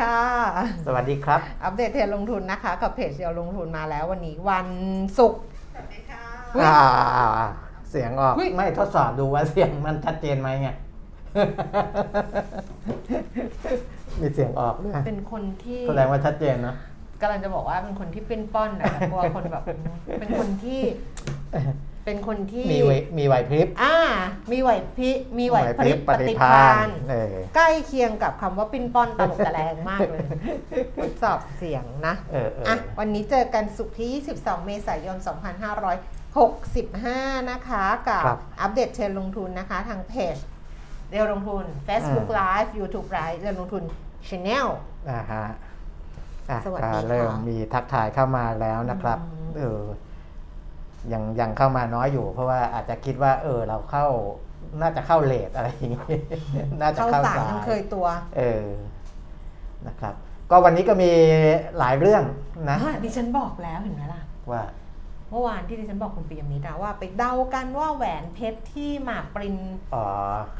ค่ะ สวัสดีครับ อัปเดตเทรนลงทุนนะคะ กับเพจเดียวลงทุนมาแล้ววันนี้วันศุกร์สวัสดีค่ะอ่าเสียงออกอุ๊ยไม่ทดสอบดูว่าเสียงมันชัดเจนไหมไงมีเสียงออกด้วยเป็นคนที่แสดงว่าชัดเจนนะกำลังจะบอกว่าเป็นคนที่เป็นป้อนนะกลัวคนแบบเป็นคนที่ เป็นคนที่มีไวมีไหวพริบอ่ามีไหวพริมีไหวพริบปฏิภาณเออใกล้เคียงกับคำว่าปิ้นป้อนตลกตะแรงมากเลยทดสอบเสียงนะเออเอออะวันนี้เจอกันสุกร์ที่ 22 เมษายน 2565 นะคะกับครับอัปเดตเทรนด์ลงทุนนะคะ ทางเพจเรียวลงทุน Facebook อืม Live YouTube Live เรียวลงทุน Channel อ่าฮะอะสวัสดีก็ค่ะเริ่มมีทักทายเข้ามาแล้วนะครับอืมเออ ยังยังเข้ามาน้อยอยู่ เพราะว่าอาจจะคิดว่า เออเราเข้าน่าจะเข้าเลทอะไรอย่างงี้น่าจะเข้าเข้าสารสายยังเคยตัว เออนะครับ ก็วันนี้ก็มีหลายเรื่องนะอะดิฉันบอกแล้วเห็นไหมล่ะว่าเมื่อวานที่ดิฉันบอกคุณปิยมิตรอะว่าไปเดากันว่าแหวนเพชรที่หมากปรินอ๋อ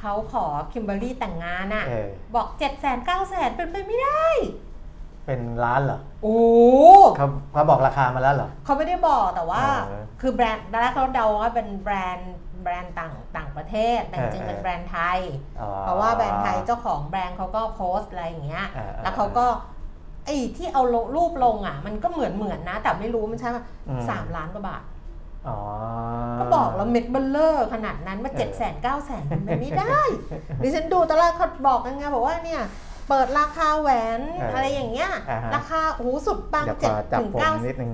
เขาขอคิมเบอรรี่แต่งงานอะเออบอก7 0 0 0 0 9 0 0 0เป็นไปไม่ได้ เป็นร้านเหรอโอ้เขาเขาบอกราคามาแล้วเหรอ เขาไม่ได้บอกแต่ว่า เออคือแบรนด์ตอนแรกเขาเดาว่าเป็นแบรนด์แบรนด์ต่างต่างประเทศแต่จริงๆเออ เป็นแบรนด์ไทย อ๋อ เพราะว่าแบรนด์ไทยเจ้าของแบรนด์เขาก็โพสต์อะไรอย่างเงี้ย เออเออแล้วเขาก็ไอ้ที่เอาลงรูปลงอะ มันก็เหมือนเหมือนนะ แต่ไม่รู้มันใช่ไหมอืม สามล้านกว่าบาท อ๋อ ก็บอกแล้วเม็ดเบ้อเร่อขนาดนั้นมาเออ เจ็ดแสนเก้าแสนมันไม่ได้ ดิฉันดูตอนแรกเขาบอกกันไงบอกว่าเนี่ย เปิดราคาแหวนอะไรอย่างเงี้ย อ่าฮะ ราคาโอ้โหสุดปังเดี๋ยวเจ็ขดอจับถึงผมเก้านิดนึง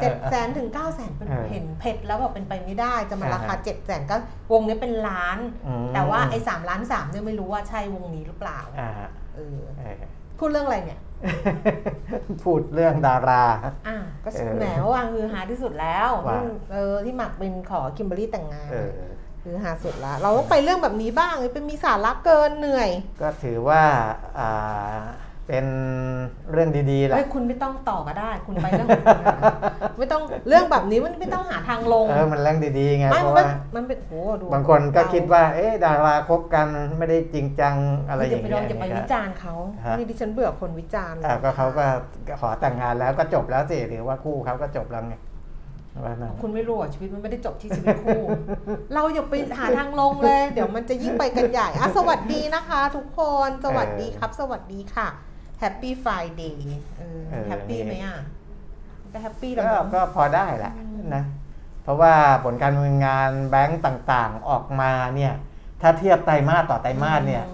เจ็ดแสนถึงเก้าแสนเป็นเออเห็นเพชรแล้วบอกเป็นไปไม่ได้จะมาอ่าฮะ ราคาเจ็ดแสนก็วงนี้เป็นล้าน อืมแต่ว่าไอ้สามล้านสามเนี่ยไม่รู้ว่าใช่วงนี้หรือเปล่าอ่าฮะเออเออ พูดเรื่องอะไรเนี่ย พูดเรื่องดารา อ่าก็เออแหมวางคือหาที่สุดแล้วว่าที่เออที่หมักเป็นขอคิมเบอรรี่แต่งงาน เออ คือหาสุดละเราต้องไปเรื่องแบบนี้บ้างเป็นมีสาระเกินเหนื่อย ก็ถือว่าอ่าเป็นเรื่องดีๆแหละเฮ้ยคุณไม่ต้องต่อก็ได้ คุณไปเรื่องของคุณนะไม่ต้องเรื่องแบบนี้มันไม่ต้องหาทางลง เออ มันเรื่องดีๆไงไม่เพราะมันว่ามันเป็นโหดูบางคนก็คิดว่า เอ๊ะดาราคบกันไม่ได้จริงจังอะไรออย่าย่างไปเงี้โดยนอย่าไปวิจารณ์เขาฮะนี่ดิฉันเบื่อคนวิจารณ์อ่าก็เขาก็ขอแต่งงานแล้วก็จบแล้วสิถือว่าคู่เขาก็จบแล้วไงว่านั่น คุณไม่รู้อะชีวิตมันไม่ได้จบที่ชีวิตคู่ เราอย่าไปหาทางลงเลย เดี๋ยวมันจะยิ่งไปกันใหญ่อะสวัสดีนะคะ ทุกคนสวัสดีครับ สวัสดีค่ะ Happy Friday happy ไหมอะก็ happy แล้วก็มั้งก็พอได้แหละนะ เพราะว่าผลการดำเนินงานแบงก์ต่างๆออกมาเนี่ย ถ้าเทียบไตรมาสต่อไตรมาสเนี่ย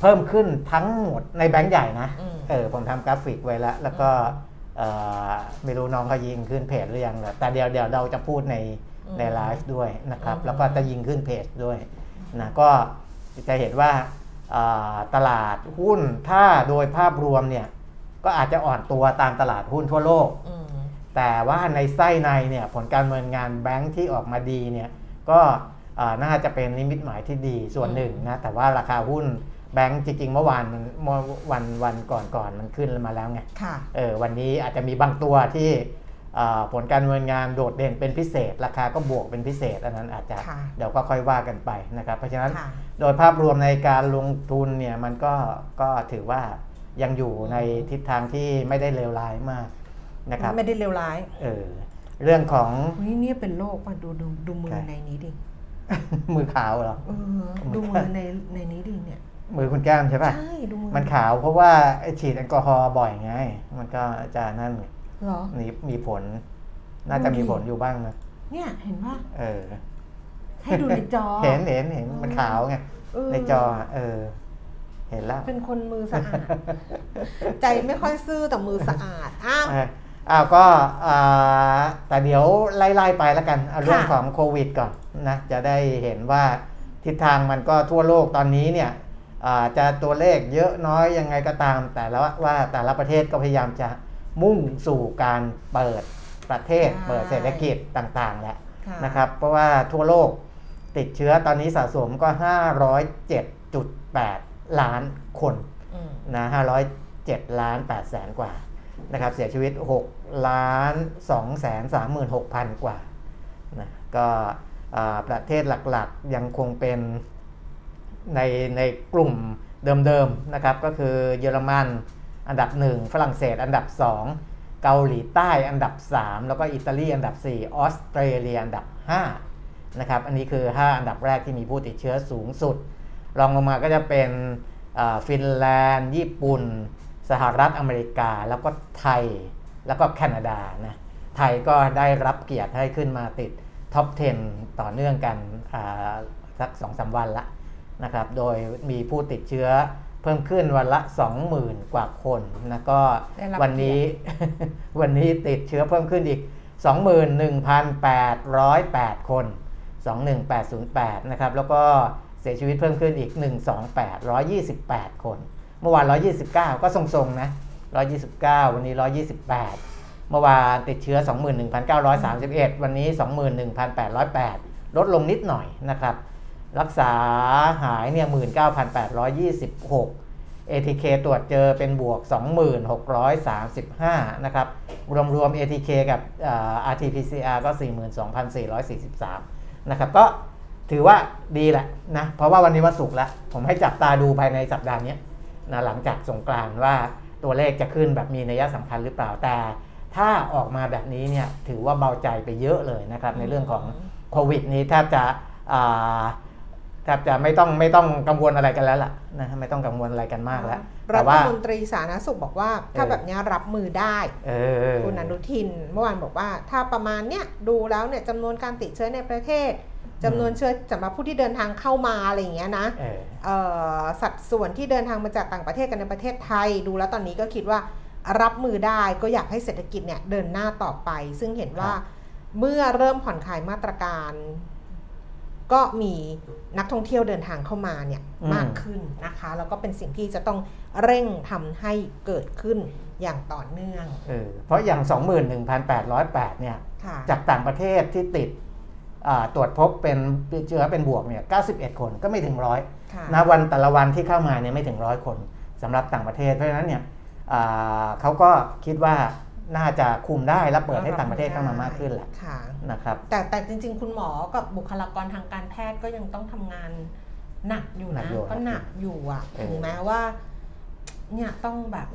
เพิ่มขึ้นทั้งหมดในแบงก์ใหญ่นะอืมเออผมทำกราฟิกไว้แล้ว แล้วก็เอ่อ ไม่รู้น้องเขายิงขึ้นเพจหรือยังแต่เดี๋ยวเดี๋ยวเราจะพูดในอืมในไลฟ์ด้วยนะครับอืมแล้วก็จะยิงขึ้นเพจด้วยนะก็จะเห็นว่าอ่าตลาดหุ้นถ้าโดยภาพรวมเนี่ยก็อาจจะอ่อนตัวตามตลาดหุ้นทั่วโลกอืมแต่ว่าในไส้ในเนี่ยผลการดำเนินงานแบงค์ที่ออกมาดีเนี่ยก็อ่าน่าจะเป็นนิมิตหมายที่ดีส่วนหนึ่งนะแต่ว่าราคาหุ้น แบงค์จริงๆเมื่อวานมันเมื่อวันวันก่อนก่อนมันขึ้นมาแล้วไงค่ะเออวันนี้อาจจะมีบางตัวที่อ่าผลการดำเนินงานโดดเด่นเป็นพิเศษ ราคาก็บวกเป็นพิเศษ อันนั้นอาจจะค่ะเดี๋ยวก็ค่อยว่ากันไปนะครับ เพราะฉะนั้นค่ะโดยภาพรวมในการลงทุนเนี่ยมันก็ก็ถือว่ายังอยู่ในทิศทางที่ไม่ได้เลวร้ายมากนะครับไม่ได้เลวร้ายเออเรื่องของเฮ้ยเนี่ยเป็นโรคป่ะดูดูดูมือครับในนี้ดิมือขาวเหรอเออดูมือในในนี้ดิเนี่ย มือคุณแก้มใช่ปะใช่ดูมือมันขาวเพราะว่าไอ้ฉีดแอลกอฮอล์บ่อยไง มันก็จะนั่นเหรอมีมีผล น่าจะมีผลอยู่บ้างนะ เนี่ยเห็นป่ะ เออ ให้ดูในจอ เห็นเห็นเห็นมันขาวไงเออในจอ เออ เห็นแล้ว เป็นคนมือสะอาด ใจไม่ค่อยซื่อแต่มือสะอาด อ้าวเอออ้าวก็อ่าแต่เดี๋ยวไล่ๆไปแล้วกัน เอาเรื่องค่ะของโควิดก่อนนะ จะได้เห็นว่าทิศทางมันก็ทั่วโลกตอนนี้เนี่ยอ่า จะตัวเลขเยอะน้อยยังไงก็ตาม แต่ละว่าแต่ละประเทศก็พยายามจะมุ่งสู่การเปิดประเทศใช่เปิดเศรษฐกิจต่างๆแหละค่ะนะครับ เพราะว่าทั่วโลกติดเชื้อตอนนี้สะสมก็ 507.8 ล้านคนอืมนะ507 ล้าน8แสนกว่านะครับเสียชีวิต 6 ล้าน2แสน36,000 กว่านะก็อ่าประเทศหลักๆยังคงเป็น ในในกลุ่มเดิมๆนะครับก็คือเยอรมันอันดับ 1 ฝรั่งเศสอันดับ 2 เกาหลีใต้อันดับ 3 แล้วก็อิตาลีอันดับ 4 ออสเตรเลียอันดับ5นะครับอันนี้คือ 5 อันดับแรกที่มีผู้ติดเชื้อสูงสุดรองลงมาก็จะเป็นฟินแลนด์ ญี่ปุ่น สหรัฐอเมริกา แล้วก็ไทยแล้วก็แคนาดานะไทยก็ได้รับเกียรติให้ขึ้นมาติดท็อป 10 ต่อเนื่องกันอ่าสัก2-3วันละ นะครับ โดยมีผู้ติดเชื้อเพิ่มขึ้นวันละ 20,000 กว่าคนนะก็ได้รับวันนี้วันนี้ติดเชื้อเพิ่มขึ้นอีก 21,808 คน 21808 นะครับ แล้วก็เสียชีวิตเพิ่มขึ้นอีก 128 128 คน เมื่อวาน 129 ก็ทรงๆนะ 129 วันนี้ 128 เมื่อวานติดเชื้อ 21,931 วันนี้ 21,808 ลดลงนิดหน่อยนะครับ รักษาหายเนี่ย19,826 ATK ตรวจเจอเป็นบวก 2635 นะครับ รวมๆ ATK กับ RT-PCR ก็ 42,443 นะครับ ก็ถือว่าดีแหละนะ เพราะว่าวันนี้วันศุกร์แล้ว ผมให้จับตาดูภายในสัปดาห์นี้นะหลังจากสงกรานว่าตัวเลขจะขึ้นแบบมีนัยสำคัญหรือเปล่า แต่ถ้าออกมาแบบนี้เนี่ยถือว่าเบาใจไปเยอะเลยนะครับในเรื่องของโควิดนี้แทบจะอ่า แทบจะไม่ต้องไม่ต้องกังวลอะไรกันแล้วล่ะนะไม่ต้องกังวลอะไรกันมากแล้วรัแต่ฐว่ามนตรีสาธารณสุขบอกว่า ถ้าเออแบบเนี้ยรับมือได้เออคุณอนุทิน เมื่อวานบอกว่า ถ้าประมาณเนี้ยดูแล้วเนี่ยจำนวนการติดเชื้อในประเทศจำนวนเชื้อสำหรับผู้ที่เดินทางเข้ามาอะไรอย่างเงี้ยนะเออเอ่อสัดส่วนที่เดินทางมาจากต่างประเทศกันในประเทศไทย ดูแล้วตอนนี้ก็คิดว่ารับมือได้ก็อยากให้เศรษฐกิจเนี่ยเดินหน้าต่อไป ซึ่งเห็นว่าครับเมื่อเริ่มผ่อนคลายมาตรการ ก็มีนักท่องเที่ยวเดินทางเข้ามาเนี่ยมากขึ้นนะคะ แล้วก็เป็นสิ่งที่จะต้องเร่งทำให้เกิดขึ้นอย่างต่อเนื่องเออเพราะอย่าง 21,808 เนี่ยค่ะจากต่างประเทศที่ติดอ่าตรวจพบเป็นเชื้อเป็นบวกเนี่ย91 คนก็ไม่ถึงร้อยค่ะนะวันแต่ละวันที่เข้ามาเนี่ยไม่ถึงร้อยคนสำหรับต่างประเทศเพราะฉะนั้นเนี่ยอ่าเขาก็คิดว่า น่าจะคุมได้และเปิดให้ต่างประเทศเข้ามามากขึ้นแหละค่ะนะครับ แต่แต่จริง ๆ คุณหมอกับบุคลากรทางการแพทย์ก็ยังต้องทำงานหนักอยู่หนันะกอยู่ก็หนักอยู่อะเออถึงแม้ว่า เนี่ยต้องแบบ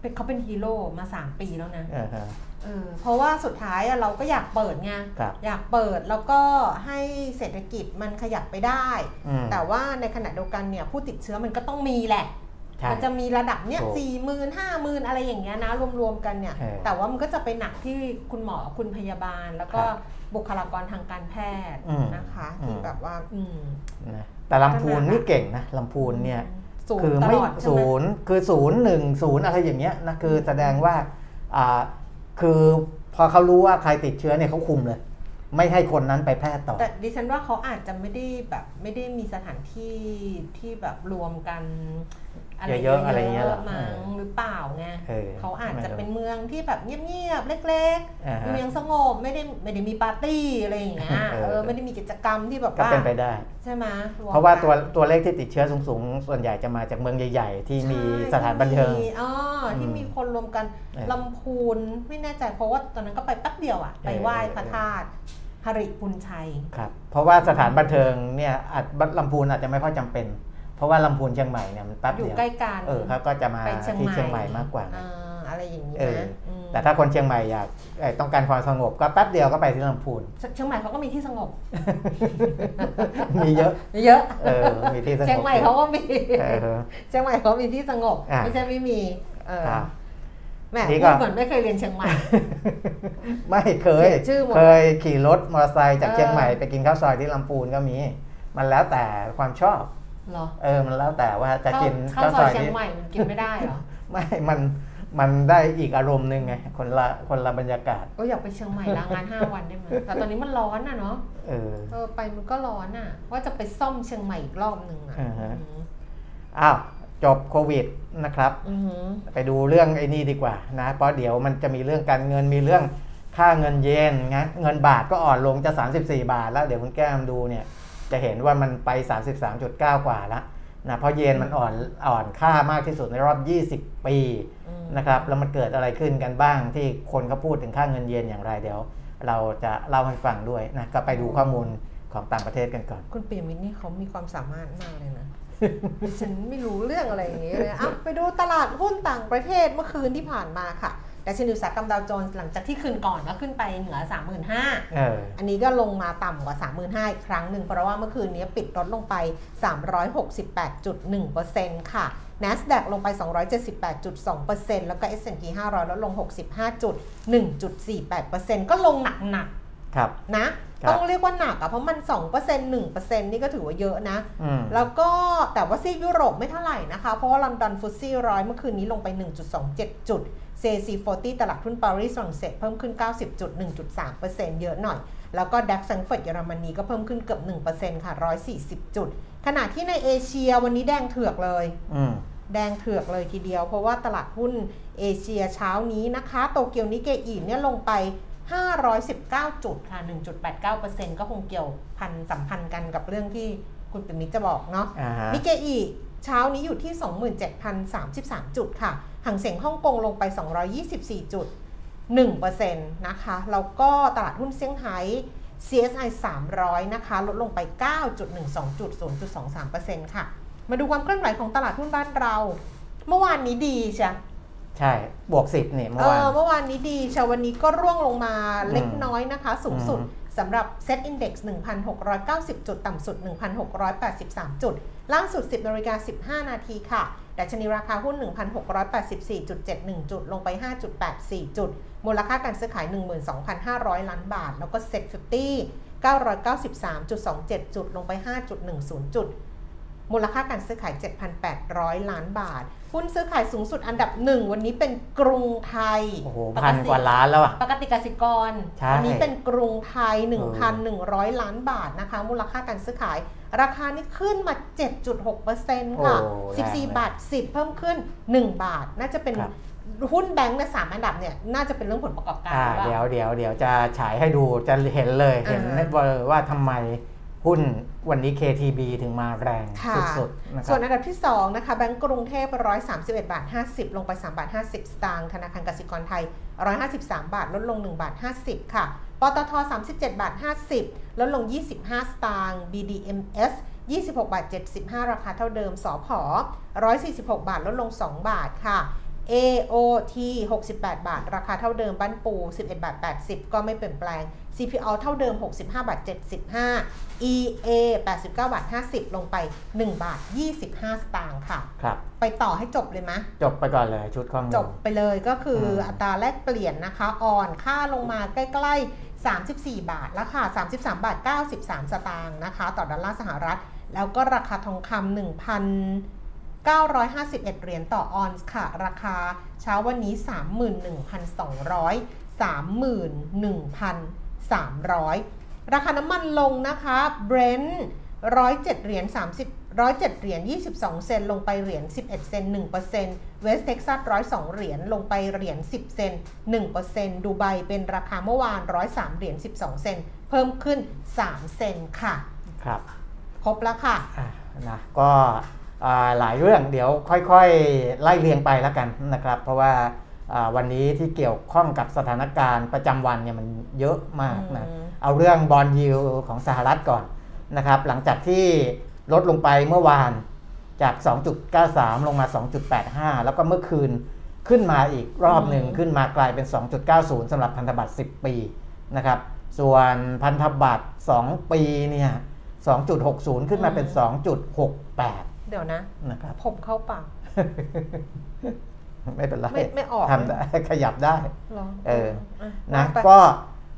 เป็นเขาเป็นฮีโร่มาสามปีแล้วนะเออฮะเออเพราะว่าสุดท้ายอะเราก็อยากเปิดไงครับอยากเปิดแล้วก็ให้เศรษฐกิจมันขยับไปได้อืมแต่ว่าในขณะเดียวกันเนี่ยผู้ติดเชื้อมันก็ต้องมีแหละใช่ มันจะมีระดับเนี้ยถูกสี่หมื่นห้าหมื่นอะไรอย่างเงี้ยนะ รวมๆกันเนี่ยเออแต่ว่ามันก็จะไปหนักที่คุณหมอคุณพยาบาล แล้วก็ครับบุคลากรทางการแพทย์อืมนะคะอืมที่แบบว่าอืมนะแต่ลำพูนนี่เก่งนะลำพูนเนี่ยศูนคือย์ตไม่ลอดใช่ศูไหมนย์คือศูนย์หนึ่งศูนย์อะไรอย่างเงี้ยนะคือแสดงว่าอ่าคือพอเขารู้ว่าใครติดเชื้อเนี่ยเขาคุมเลยไม่ให้คนนั้นไปแพร่ต่อ แต่ดิฉันว่าเขาอาจจะไม่ได้แบบไม่ได้มีสถานที่ที่แบบรวมกัน อะไรเยอะๆอะไรเงี้ยเหรอมั้งเออหรือเปล่าไงเออเขาอาจจะไม่รู้เป็นเมืองที่แบบเงียบๆเล็กอ่าๆฮะเมืองสงบไม่ได้ไม่ได้มีปาร์ตี้อะไรอย่างเงี้ยเออเออไม่ได้มีกิจกรรมที่แบบก็ว่าเป็นไปได้ใช่ไหมมเพราะว่าตัวกันตัวเลขที่ติดเชื้อสูงๆ ส่วนใหญ่จะมาจากเมืองใหญ่ๆ ที่มีใช่สถานบันเทิงที่มีอ๋อที่อืมมีคนรวมกันเออลำพูนไม่แน่ใจเพราะว่าตอนนั้นก็ไปแป๊บเดียวอะไปไหว้พระธาตุหริปุญชัยครับเพราะว่าสถานบันเทิงเนี่ยอาจลำพูนอาจจะไม่ค่อยจำเป็น เพราะว่าลำพูนเชียงใหม่เนี่ยมันแป๊บอยู่เดียวใกล้กันเออเขาก็จะมาไปเชียงที่ใหม่เชียงใหม่มากกว่าอ่าอะไรอย่างนี้เออนะอืมแต่ถ้าคนเชียงใหม่อยากเอ่อต้องการความสงบก็แป๊บเดียวก็ไปที่ลำพูน เชียงใหม่เขาก็มีที่สงบ มีเยอะ เยอะเออมีที่สงบเชียงใหม่เขาก็มีเออเชียงใหม่เขามีที่สงบอะไม่ใช่ไม่มีเออครับแหมนี่พูก็ดเหมือนไม่เคยเรียนเชียงใหม่ ไม่เคยเสียชื่อหมดเคยขี่รถมอเตอร์ไซค์จากเออเชียงใหม่ไปกินข้าวซอยที่ลำพูนก็มี มันแล้วแต่ความชอบเหรอเออมันแล้วแต่ว่าจะข้าวกินข้าวข้าวซซออยยเชียงนี้ใหม่มันกินไม่ได้เหรอไม่มันมันได้อีกอารมณ์หนึ่งไงคนละคนละบรรยากาศก็อยากไปเชียงใหม่ลางานห้าวันได้ไหมแต่ตอนนี้มันร้อนอะเนาะเออเออไปมันก็ร้อนอะ ว่าจะไปซ่อมเชียงใหม่อีกรอบหนึ่งอะอ่าฮะอืมอ้าวจบโควิดนะครับอือหือไปดูเรื่องไอ้นี่ดีกว่านะเพราะเดี๋ยวมันจะมีเรื่องการเงินมีเรื่องค่าเงินเยนนะเงินบาทก็อ่อนลงจะ 34 บาทแล้วเดี๋ยวคุณแก้มดูเนี่ย จะเห็นว่ามันไป 33.9 กว่าแล้วนะเพราะเยนมันอ่อนอ่อนค่ามากที่สุดในรอบ 20 ปีอืมนะครับแล้วมันเกิดอะไรขึ้นกันบ้างที่คนเขาพูดถึงค่าเงินเยนอย่างไรเดี๋ยว เราจะเล่าให้ฟังด้วยนะก็ไปดูข้อมูลของต่างประเทศกันก่อน คุณปียมิตรนี่เขามีความสามารถมากเลยนะดิฉันไม่รู้เรื่องอะไรอย่างนี้เลยอะไปดูตลาดหุ้นต่างประเทศเมื่อคืนที่ผ่านมาค่ะ ดัชนีอุตสาหกรรมดาวโจนส์หลังจากที่คืนก่อนก็ขึ้นไปเหนือ 35,000เอออันนี้ก็ลงมาต่ำกว่า 35,000อีกครั้งหนึ่งเพราะว่าเมื่อคืนนี้ปิดลดลงไป 368.1%ค่ะ NASDAQ ลงไป 278.2%แล้วก็ S&P 500 ลดลง 65.1.48%ก็ลงหนักครับๆนะครับ ต้องเรียกว่าหนักอะเพราะมัน 2% 1%นี่ก็ถือว่าเยอะนะอืมแล้วก็แต่ว่าซีกยุโรปไม่เท่าไหร่นะคะ เพราะว่าลอนดอนฟุตซี่ร้อยเมื่อคืนนี้ลงไป 1.27 จุด CAC 40ตลาดหุ้นปารีสฝรั่งเศสเพิ่มขึ้น 90จุด1.3%เยอะหน่อย แล้วก็ดัคซังเฟิร์ตเยอรมนีก็เพิ่มขึ้นเกือบ 1%ค่ะ 140 จุด ขณะที่ในเอเชียวันนี้แดงเถือกเลยอืมแดงเถือกเลยทีเดียว เพราะว่าตลาดหุ้นเอเชียเช้านี้นะคะ โตเกียวนิเกอีเนี่ยลงไป 519 จุดค่ะ 1.89%ก็คงเกี่ยวพันสัมพันธ์กันกับเรื่องที่คุณปิมิตรจะบอกเนาะอ่าฮะนิเกอีเช้านี้อยู่ที่ 27,033 จุดค่ะห่างเสียงฮ่องกงลงไป 224 จุด 1%นะคะ แล้วก็ตลาดหุ้นเซี่ยงไฮ้ CSI 300 นะคะ ลดลงไป 9.12 จุด 0.23%ค่ะ มาดูความเคลื่อนไหวของตลาดหุ้นบ้านเรา เมื่อวานนี้ดีใช่ ใช่ บวกสิบเนี่ยเมื่เออวานอเมื่อวานนี้ดีชาวันนี้ก็ร่วงลงมาเล็กน้อยนะคะ สูงสุดอืมสำหรับ Set Index 1,690 จุด ต่ำสุด 1,683 จุด ล่าสุด 10นาฬิกา15 นาทีค่ะ ดัชนีราคาหุ้น 1,684.71 จุด ลงไป 5.84 จุด มูลค่าการซื้อขาย 12,500 ล้านบาท แล้วก็ Set 50 993.27 จุด ลงไป 5.10 จุด มูลค่าการซื้อขาย 7,800 ล้านบาท หุ้นซื้อขายสูงสุดอันดับหนึ่งวันนี้เป็นกรุงไทยโอ้โหพันกว่าล้านแล้วอะปกติกสิกรใช่วันี้เป็นกรุงไทยเอ1,100 ล้านบาทนะคะ มูลค่าการซื้อขาย ราคานี่ขึ้นมา 7.6%ค่ะโอ้แรงเลย14 บาท 10 เพิ่มขึ้น 1 บาท น่าจะเป็นครับหุ้นแบงค์ในสามอันดับเนี่ยน่าจะเป็นเรื่องผลประกอบการอ่าหรือเปเดี๋ยล่าวเดี๋ยวเดี๋ยวจะฉายให้ดูจะเห็นเลยเห็นอ่าว่าว่าทำไมหุ้น วันนี้ KTB ถึงมาแรงค่ะสุดๆนะคส่รัวนบอันดับที่ 2 นะคะแบงก์กรุงเทพ 131 บาท 50 ลงไป 3 บาท 50 สตางค์ธนาคารกสิกรไทย 153 บาท ลดลง 1 บาท 50 ค่ะปตท 37 บาท 50 ลดลง 25 สตางค์ BDMs 26 บาท 75 ราคาเท่าเดิมสอพอ146 บาท ลดลง 2 บาทค่ะ AOT 68 บาท ราคาเท่าเดิมบ้านปู 11 บาท 80 ก็ไม่เปลี่ยนแปลง CPO เท่าเดิม 65บาท75 EA 89บาท50 ลงไป 1 บาท 25 สตางค์ค่ะ ครับ ไปต่อให้จบเลยไหมจบไปก่อนเลยชุดข้อมูล จบไปเลยก็คืออม อัตราแลกเปลี่ยนนะคะ อ่อนค่าลงมาใกล้ ๆ 34 บาทแล้วค่ะ 33 บาท 93 สตางค์นะคะ ต่อดอลลาร์สหรัฐ แล้วก็ราคาทองคำ1,951 เหรียญต่อออนซ์ค่ะ ราคาเช้าวันนี้ 31,200 31,300 ราคาน้ำมันลงนะคะเบรนท์107เหรียญ30 107เหรียญ22 เซนลงไปเหรียญ11 เซน1%เวสเท็กซัส102 เหรียญลงไปเหรียญ10 เซน1%ดูไบเป็นราคาเมื่อวาน 103 เหรียญ12 เซนเพิ่มขึ้น 3 เซนค่ะ ครับ ครบแล้วค่ะอะนะก็อ่าหลายเรื่องเดี๋ยวค่อยๆ ไล่เรียงไปแล้วกันนะครับ เพราะว่าอ่า วันนี้ที่เกี่ยวข้องกับสถานการณ์ประจำวันเนี่ยมันเยอะมากนะอืมเอาเรื่องบอลยิวของสหรัฐก่อนนะครับ หลังจากที่ลดลงไปเมื่อวานจาก 2.93 ลงมา 2.85 แล้วก็เมื่อคืนขึ้นมาอีกรอบหนึ่งอืมขึ้นมากลายเป็น 2.90สำหรับพันธบัตร 10 ปีนะครับ ส่วนพันธบัตร 2 ปีเนี่ย 2.60 ขึ้นมาเป็น 2.68 เดี๋ยวนะนะครับผมเข้าปาก ไม่เป็นไรไม่ไม่ออกทำได้ขยับได้เหรอเอออะนะว่าไปก็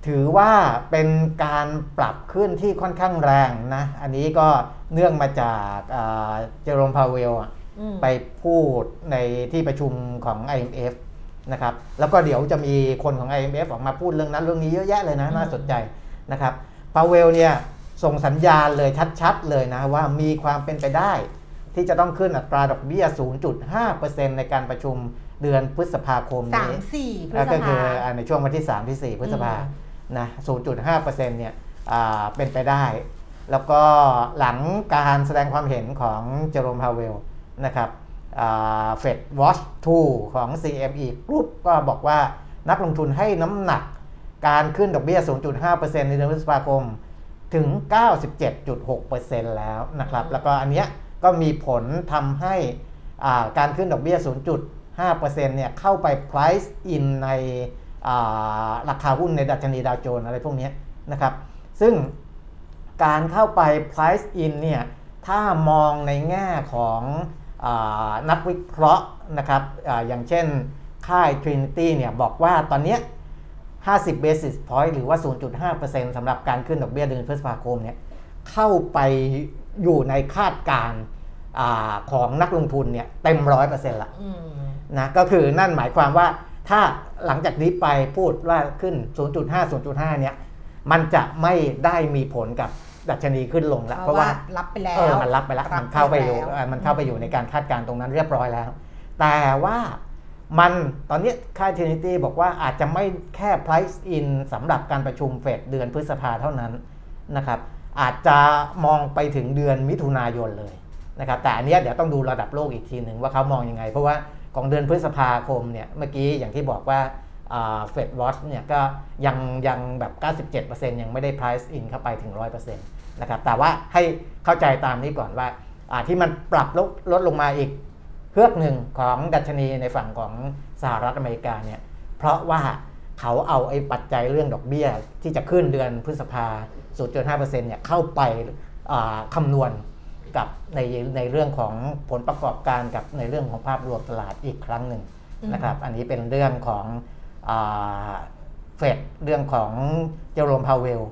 ถือว่าเป็นการปรับขึ้นที่ค่อนข้างแรงนะ อันนี้ก็เนื่องมาจากอ่าเจอโรมพาเวลอะอืมไปพูดในที่ประชุมของ IMF นะครับ แล้วก็เดี๋ยวจะมีคนของ IMF ออกมาพูดเรื่องนั้นเรื่องนี้เยอะแยะเลยนะ น่าสนใจนะครับพาเวลเนี่ยส่งสัญญาณเลยชัดๆเลยนะว่ามีความเป็นไปได้ ที่จะต้องขึ้นอัตราดอกเบี้ย 0.5%ในการประชุมเดือนพฤษภาคมสานี้มสี่พฤแล้วษก็คืภาออ่าในช่วงวันที่ 3 ที่ 4 พฤษภาอืมนะ 0.5%เนี่ยอ่าเป็นไปได้ แล้วก็หลังการแสดงความเห็นของเจอโรมพาเวลนะครับเฟดวอช2ของ CME Group ก็บอกว่านักลงทุนให้น้ำหนักการขึ้นดอกเบี้ย 0.5%ในเดือนพฤษภาคมถึง 97.6%แล้วนะครับ แล้วก็อันเนี้ย ก็มีผลทำให้การขึ้นดอกเบี้ย 0.5%เนี่ยเข้าไป price in ในราคาหุ้นในดัชนีดาวโจนส์อะไรพวกนี้นะครับ ซึ่งการเข้าไป price in เนี่ยถ้ามองในแง่ของอนักวิเคราะห์นะครับออย่างเช่นค่าย Trinity เนี่ยบอกว่าตอนนี้ 50 basis point หรือว่า 0.5%สำหรับการขึ้นดอกเบี้ยเดือนพฤษภาคมเนี่ยเข้าไป อยู่ในคาดการณ์อาของนักลงทุนเนี่ยเต็มร้อยเปอร์เซ็นต์ละอืมนะก็คือนั่นหมายความว่าถ้าหลังจากนี้ไปพูดว่าขึ้น 0.5 0.5 เนี่ย มันจะไม่ได้มีผลกับดัชนีขึ้นลงแล้ว เพเพราะราะว่าว่ารับไปแล้วเออมันรับไปแล้วรับมันเข้าไปอยู่ไปแล้วเออมันเข้าไปอยู่ในการคาดการณ์ตรงนั้นเรียบร้อยแล้ว แต่ว่ามันตอนนี้ค่าย Trinity บอกว่าอาจจะไม่แค่ price in สำหรับการประชุมเฟดเดือนพฤษภาเท่านั้นนะครับ อาจจะมองไปถึงเดือนมิถุนายนเลยนะครับแต่อันนี้เดี๋ยวต้องดูระดับโลกอีกทีหนึ่งว่าเขามองยังไง เพราะว่าของเดือนพฤษภาคมเนี่ยเมื่อกี้อย่างที่บอกว่าเฟดวอชเนี่ยก็ยังยังแบบ 97%ยังไม่ได้ price in เข้าไปถึง 100%นะครับแต่ว่าให้เข้าใจตามนี้ก่อนว่าอ่าที่มันปรับลดลดลงมาอีกเพือกหนึ่งของดัชนีในฝั่งของสหรัฐอเมริกาเนี่ยเพราะว่า เขาเอาไอ้ปัจจัยเรื่องดอกเบี้ย ที่จะขึ้นเดือนพฤษภา0.5%เนี่ยเข้าไปคำนวณกับในในเรื่องของผลประกอบการกับในเรื่องของภาพรวมตลาดอีกครั้งหนึ่งนะครับ อันนี้เป็นเรื่องของเฟดเรื่องของเจอโรมพาวเวล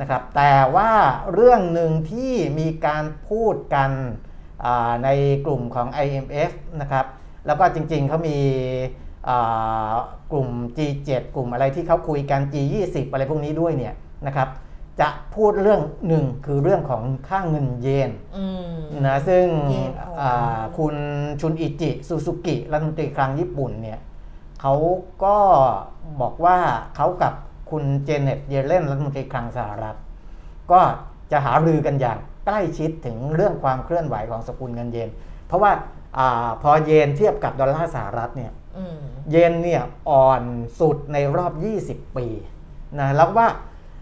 นะครับ แต่ว่าเรื่องหนึ่งที่มีการพูดกันในกลุ่มของ IMF นะครับ แล้วก็จริงๆเขามี กลุ่ม G7 กลุ่มอะไรที่เขาคุยกัน G20 อะไรพวกนี้ด้วยเนี่ยนะครับจะพูดเรื่องหนึ่งคือเรื่องของค่าเงินเยนอืมนะซึ่งเยนอ่อนอ่าคุณชุนอิจิซูซูกิรัฐมนตรีคลังญี่ปุ่นเนี่ยเขาก็บอกว่าเขากับคุณเจเน็ตเยเลนรัฐมนตรีคลังสหรัฐ ก็จะหารือกันอย่างใกล้ชิดถึงเรื่องความเคลื่อนไหวของสกุลเงินเยน เพราะว่าอ่าพอเยนเทียบกับดอลลาร์สหรัฐเนี่ยอืม เยนเนี่ยอ่อนสุดในรอบ 20 ปีนะแล้วว่า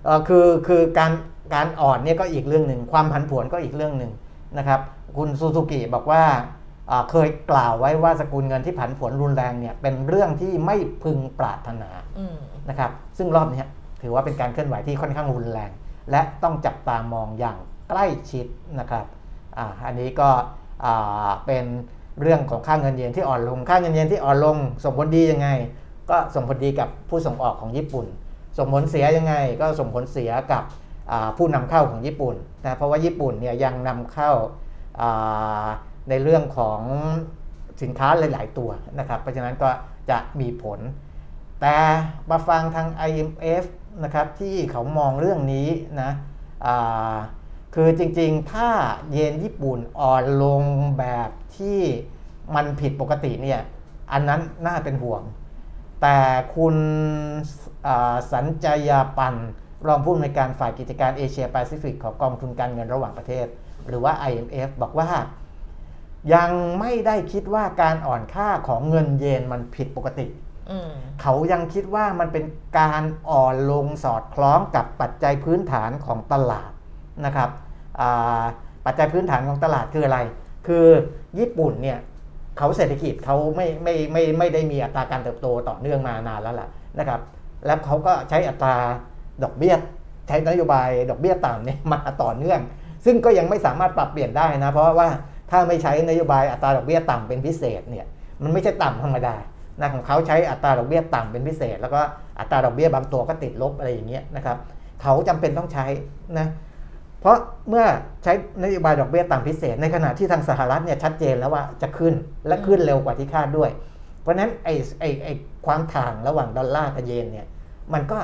เอ่อคือคือการการอ่อนเนี่ยก็อีกเรื่องหนึ่งความผันผวนก็อีกเรื่องหนึ่งนะครับคุณซูซูกิบอกว่าอ่าเคยกล่าวไว้ว่าสกุลเงินที่ผันผวนรุนแรงเนี่ยเป็นเรื่องที่ไม่พึงปรารถนาอืมนะครับซึ่งรอบนี้ถือว่าเป็นการเคลื่อนไหวที่ค่อนข้างรุนแรง และต้องจับตามองอย่างใกล้ชิดนะครับอาอันนี้ก็อ่าเป็น เรื่องของค่าเงินเยนที่อ่อนลง ค่าเงินเยนที่อ่อนลง ส่งผลดียังไง ก็ส่งผลดีกับผู้ส่งออกของญี่ปุ่น ส่งผลเสียยังไง ก็ส่งผลเสียกับผู้นำเข้าของญี่ปุ่นนะเพราะว่าญี่ปุ่นเนี่ยยังนำเข้าในเรื่องของสินค้าหลาย ๆ ตัวนะครับ เพราะฉะนั้นก็จะมีผล แต่มาฟังทาง IMF นะครับที่เขามองเรื่องนี้นะคือจริง ๆ ถ้าเยนญี่ปุ่นอ่อนลงแบบ ที่มันผิดปกติเนี่ยอันนั้นน่าเป็นห่วง แต่คุณอ่าสัญจยาปันรองผู้อำนวยการฝ่ายกิจการเอเชียแปซิฟิกของกองทุนการเงินระหว่างประเทศ หรือว่า IMF บอกว่า ยังไม่ได้คิดว่าการอ่อนค่าของเงินเยนมันผิดปกติอืมเขายังคิดว่ามันเป็นการอ่อนลงสอดคล้องกับปัจจัยพื้นฐานของตลาดนะครับอ่าปัจจัยพื้นฐานของตลาดคืออะไร คือญี่ปุ่นเนี่ยเขาเศรษฐกิจเขาไม่ไม่ไม่ไม่ได้มีอัตราการเติบโตต่อเนื่องมานานแล้วล่ะนะครับ แล้วเขาก็ใช้อัตราดอกเบี้ยใช้นโยบายดอกเบี้ยต่ำเนี่ยมาต่อเนื่อง ซึ่งก็ยังไม่สามารถปรับเปลี่ยนได้นะ เพราะว่าถ้าไม่ใช้นโยบายอัตราดอกเบี้ยต่ำเป็นพิเศษเนี่ยมันไม่ใช่ต่ำธรรมดานะของเขาใช้อัตราดอกเบี้ยต่ำเป็นพิเศษ แล้วก็อัตราดอกเบี้ยบางตัวก็ติดลบอะไรอย่างเงี้ยนะครับเขาจำเป็นต้องใช้นะ เพราะเมื่อใช้นโยบายดอกเบี้ยต่ำพิเศษ ในขณะที่ทางสหรัฐเนี่ยชัดเจนแล้วว่าจะขึ้นและขึ้นเร็วกว่าที่คาดด้วย เพราะฉะนั้นไอ้ไอ้ไอ้ความถ่างระหว่างดอลลาร์กับเยนเนี่ยมันก็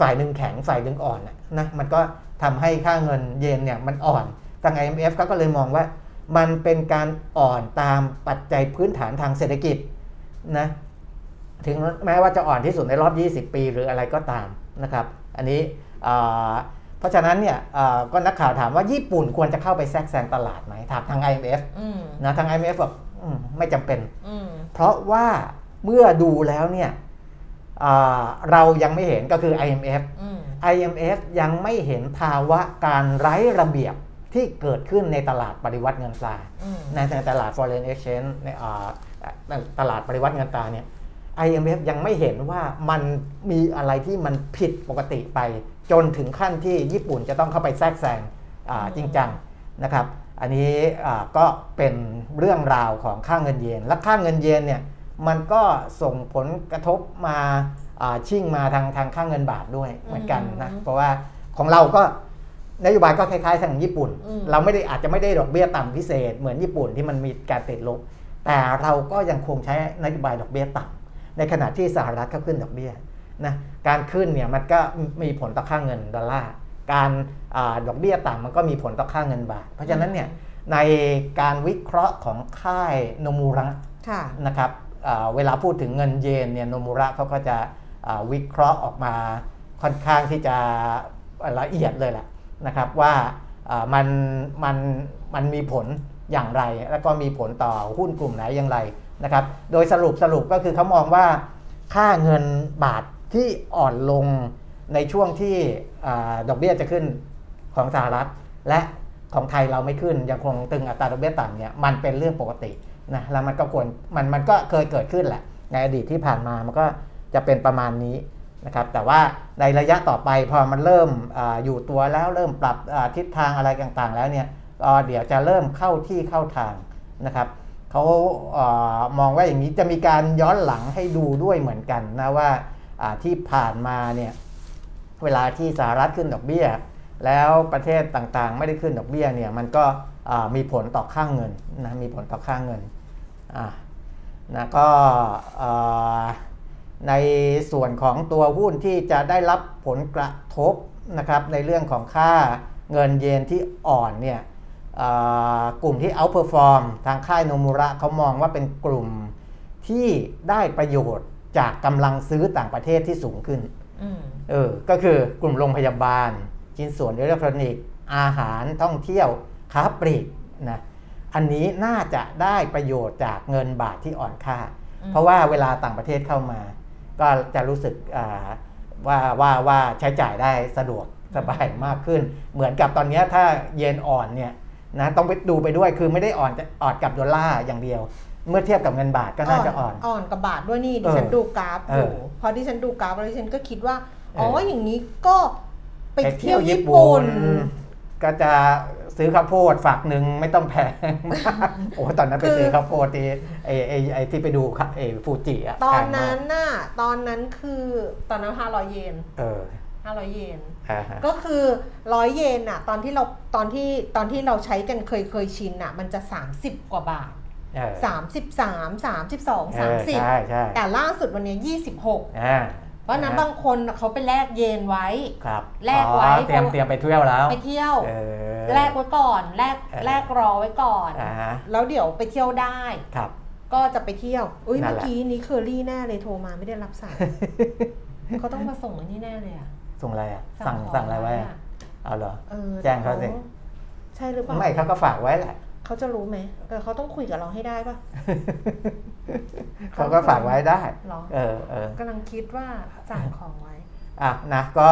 ฝ่ายหนึ่งแข็งฝ่ายหนึ่งอ่อนนะมันก็ทำให้ค่าเงินเยนเนี่ยมันอ่อนทาง IMF เขาก็เลยมองว่ามันเป็นการอ่อนตามปัจจัยพื้นฐานทางเศรษฐกิจนะถึงแม้ว่าจะอ่อนที่สุดในรอบ 20 ปีหรืออะไรก็ตามนะครับ อันนี้ เพราะฉะนั้นเนี่ยอ่าก็นักข่าวถามว่าญี่ปุ่นควรจะเข้าไปแทรกแซงตลาดไหมถามทาง IMF อืมนะทาง IMF บอกอืมไม่จำเป็นอืมเพราะว่าเมื่อดูแล้วเนี่ยอ่าเรายังไม่เห็นก็คือ IMF อืม IMF ยังไม่เห็นภาวะการไร้ระเบียบที่เกิดขึ้นในตลาดปริวัติเงินตราอืมในในตลาด foreign exchange ในอ่าตลาดปริวัติเงินตราเนี่ย IMF ยังไม่เห็นว่ามันมีอะไรที่มันผิดปกติไปจนถึงขั้นที่ญี่ปุ่นจะต้องเข้าไปแทรกแซงอ่าจริงจังนะครับ อันนี้อ่าก็เป็นเรื่องราวของค่าเงินเยน และค่าเงินเยนเนี่ยมันก็ส่งผลกระทบมาอ่าชิ่งมาทางทางค่าเงินบาทด้วยเหมือนกันนะอืมเพราะว่าของเราก็นโยบายก็คล้ายๆทางญี่ปุ่นอืมเราไม่ได้อาจจะไม่ได้ดอกเบี้ยต่ำพิเศษ เหมือนญี่ปุ่นที่มันมีการติดลบแต่เราก็ยังคงใช้นโยบายดอกเบี้ยต่ำในขณะที่สหรัฐเขาขึ้นดอกเบี้ย นะการขึ้นเนี่ยมันก็มีผลต่อค่าเงินดอลลาร์การอาดอกเบี้ยต่ำมันก็มีผลต่อค่าเงินบาท เพราะฉะนั้นเนี่ยในการวิเคราะห์ของค่ายโนมูระค่ะนะครับอ่าเวลาพูดถึงเงินเยนเนี่ยโนมูระเขาก็จะอ่าวิเคราะห์ออกมาค่อนข้างที่จะละเอียดเลยแหละนะครับว่าอ่ามันมันมันมีผลอย่างไร แล้วก็มีผลต่อหุ้นกลุ่มไหนอย่างไรนะครับ โดยสรุปสรุปก็คือเขามองว่าค่าเงินบาท ที่อ่อนลงในช่วงที่อดอกเบี้ยจะขึ้นของสหรัฐ และของไทยเราไม่ขึ้นยังคงตึงอัตราดอกเบี้ยต่ำเนี่ยมันเป็นเรื่องปกตินะแล้วมันก็ควรมันมันก็เคยเกิดขึ้นแหละ ในอดีตที่ผ่านมามันก็จะเป็นประมาณนี้นะครับแต่ว่าในระยะต่อไปพอมันเริ่มออยู่ตัวแล้วเริ่มปรับทิศทางอะไรต่างๆ แล้วเนี่ยเดี๋ยวจะเริ่มเข้าที่เข้าทางนะครับเขาเอมองว่าอย่างนี้จะมีการย้อนหลังให้ดูด้วยเหมือนกันนะว่า ที่ผ่านมาเนี่ยเวลาที่สหรัฐขึ้นดอกเบี้ย แล้วประเทศต่างๆ ไม่ได้ขึ้นดอกเบี้ยเนี่ยมันก็มีผลต่อค่างเงินนะมีผลต่อค่างเงินนะก็ในส่วนของตัวหุ้นที่จะได้รับผลกระทบนะครับในเรื่องของค่าเงินเยนที่อ่อนเนี่ยกลุ่มที่ outperform ทางค่ายโนมุระเขามองว่าเป็นกลุ่มที่ได้ประโยชน์ จากกำลังซื้อต่างประเทศที่สูงขึ้นอืมเออก็คือกลุ่มโรงพยาบาลชิ้นส่วนอิเล็กทรอนิกส์ อาหารท่องเที่ยวค้าปลีกนะอันนี้น่าจะได้ประโยชน์จากเงินบาทที่อ่อนค่าอืมเพราะว่าเวลาต่างประเทศเข้ามา ก็จะรู้สึกอ่าว่าว่าว่าใช้จ่ายได้สะดวกสบายมากขึ้น เหมือนกับตอนเนี้ยถ้าเยนอ่อนเนี่ยนะต้องไปดูไปด้วยคือไม่ได้อ่อนอ่อนกับดอลลาร์อย่างเดียว เมื่อเทียบกับเงินบาทก็น่าจะอ่อน อ่อนกับบาทด้วยนี่ดิเออฉันดูกราฟอเอยู่อพอที่ฉันดูกราฟแล้วดิฉันก็คิดว่าอ๋อเออออย่างนี้ก็ไปเที่ยวญี่ปุ่น ก็จะซื้อข้าวโพดฝักหนึ่งไม่ต้องแพงมากโอ้ตอนนั้นไปคือซื้อข้าวโพดที่ไอ้ไอ้ไอ้ที่ไปดูค่ะไอ้ฟูจิอะตอนแพงมากนั้นน่ะตอนนั้นคือตอนนั้นห้าร้อยเยนเออห้าร้อยเยนอ่าฮะก็คือร้อยเยนน่ะตอนที่เราตอนที่ตอนที่เราใช้กันเคยเคยชินน่ะมันจะ30กว่าบาทเออ 33 32เออใช่ใช่30 แต่ล่าสุดวันนี้ 26อ่าเพราะฉะนั้นบางคนเขาไปแลกเยนไว้ครับแลกไว้อ๋อเตรียมเพราะเตรียมไปเที่ยวแล้ว ไปเที่ยวเออแลกไว้ก่อนแลกเออแลกรอไว้ก่อนอ่าฮะแล้วเดี๋ยวไปเที่ยวได้ครับ ก็จะไปเที่ยวอุ้ยนั่เมื่นอแหละกี้นี้เคอรี่แน่เลยโทรมาไม่ได้รับสายเขาต้องมาส่งอันนี้แน่เลยอะส่งอะไรอะสั่งขสั่งอะไรไว้อะอะเอาเหรอเออแจ้งเขาสิใช่หรือเปล่าไม่เขาก็ฝากไว้แหละ เขาจะรู้ไหมเออเขาต้องคุยกับเราให้ได้ปะเขาก็ฝากไว้ได้หรอเออเออกำลังคิดว่าสั่งของไว้ อะนะก็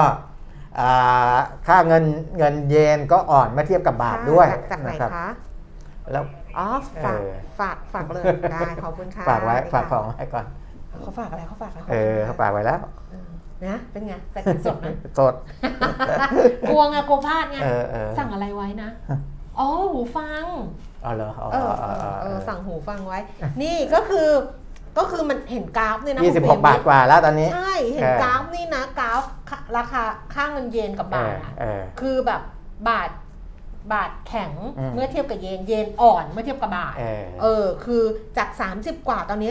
อ่าค่าเงินเงินเยนก็อ่อนเมื่อเทียบกับบาทด้วยจากจากไหนนะครับคะแล้วอ๋อฝากเออฝากฝากเลยได้ขอบคุณค่ะฝากไว้ดีค่ะฝากของไว้ก่อนเขาฝากอะไรเขาฝากอะไรเออเขาฝากไว้แล้วเออนะเป็นไงแต่กินสดนะสดกลัวไงกลัวพลาดไงเออเออสั่งอะไรไว้นะ อ๋อหูฟังอ๋อเหรออ๋อเอออ๋อเออ๋ออเอเอออสั่งหูฟังไว้ นี่ก็คือก็คือมันเห็นกราฟเนี่ยนะยี่สิบหคุณกเมบาทกว่าแล้วตอนนี้ ใช่ เห็นเออกราฟนี่นะกราฟค่าราคาค่าเงินเยนกับเอบาอทอะเออคือแบบบาทบาทแข็งอืมเมื่อเทียบกับเยนเยนอ่อนเมื่อเทียบกับบาทเออเออคือจาก 30 กว่าตอนนี้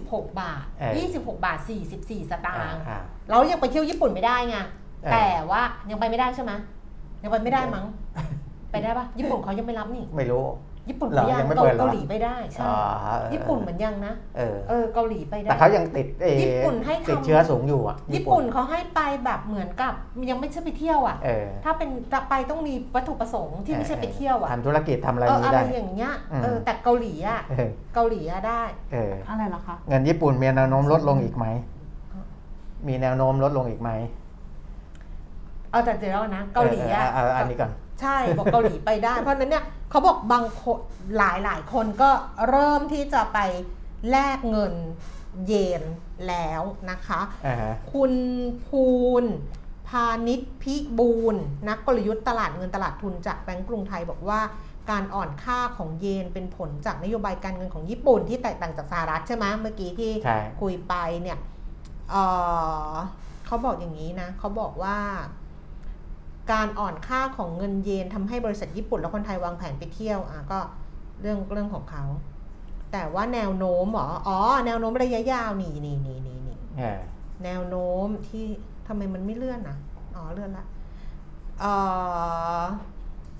26 บาทเออ26 บาท 44 สตางค์อ่าเรายังไปเที่ยวญี่ปุ่นไม่ได้ไงเออแต่ว่ายังไปไม่ได้ใช่ไหมยังไปไม่ได้มั้ง ไปได้ปะญี่ปุ่นเขายังไม่รับนี่ ไม่รู้ ญี่ปุ่นเหรอไม่ยังยังไม่เกาเปิดเหรอเกาหลีไปได้ใช่อ๋อเออญี่ปุ่นเหมือนยังนะเออเออเกาหลีไปได้แต่เขายังติดเออญี่ปุ่นให้ทำติดเชื้อสูงอยู่อะญี่ปุ่นเขาให้ไปแบบเหมือนกับยังไม่ใช่ไปเที่ยวอะเออถ้าเป็นจะไปต้องมีวัตถุประสงค์ที่ไม่ใช่ไปเที่ยวอะทำธุรกิจทำอะไรเออนี้อะไรได้อย่างเงี้ยอืมเออแต่เกาหลีอะเออเกาหลีอะได้เอออะไรเหรอคะเงินญี่ปุ่นมีแนวโน้มลดลงอีกไหมมีแนวโน้มลดลงอีกไหมเอาแต่เดี๋ยวนะเกาหลีอะเออเออเอาอันนี้ก่อน ใช่บอกเกาหลีไปได้ เพราะฉะนั้นเนี่ยเขาบอกบางคนหลายหลายคนก็เริ่มที่จะไปแลกเงินเยนแล้วนะคะอ่าฮะคุณภูลพาณิชพิบูลนักกลยุทธ์ตลาดเงินตลาดทุนจากแบงก์กรุงไทยบอกว่าการอ่อนค่าของเยนเป็นผลจากนโยบายการเงินของญี่ปุ่นที่แตกต่างจากสหรัฐใช่ไหมเมื่อกี้ที่ใช่คุยไปเนี่ยเอ่อเขาบอกอย่างนี้นะ เขาบอกว่า การอ่อนค่าของเงินเยนทำให้บริษัทญี่ปุ่นและคนไทยวางแผนไปเที่ยวอะก็เรื่องเรื่องของเขา แต่ว่าแนวโน้มเหรออ๋อ แนวโน้มระยะยาวนี่นี่นี่นี่นี่เออแนวโน้มที่ทำไมมันไม่เลื่อนนะอ๋อเลื่อนละเอ่อ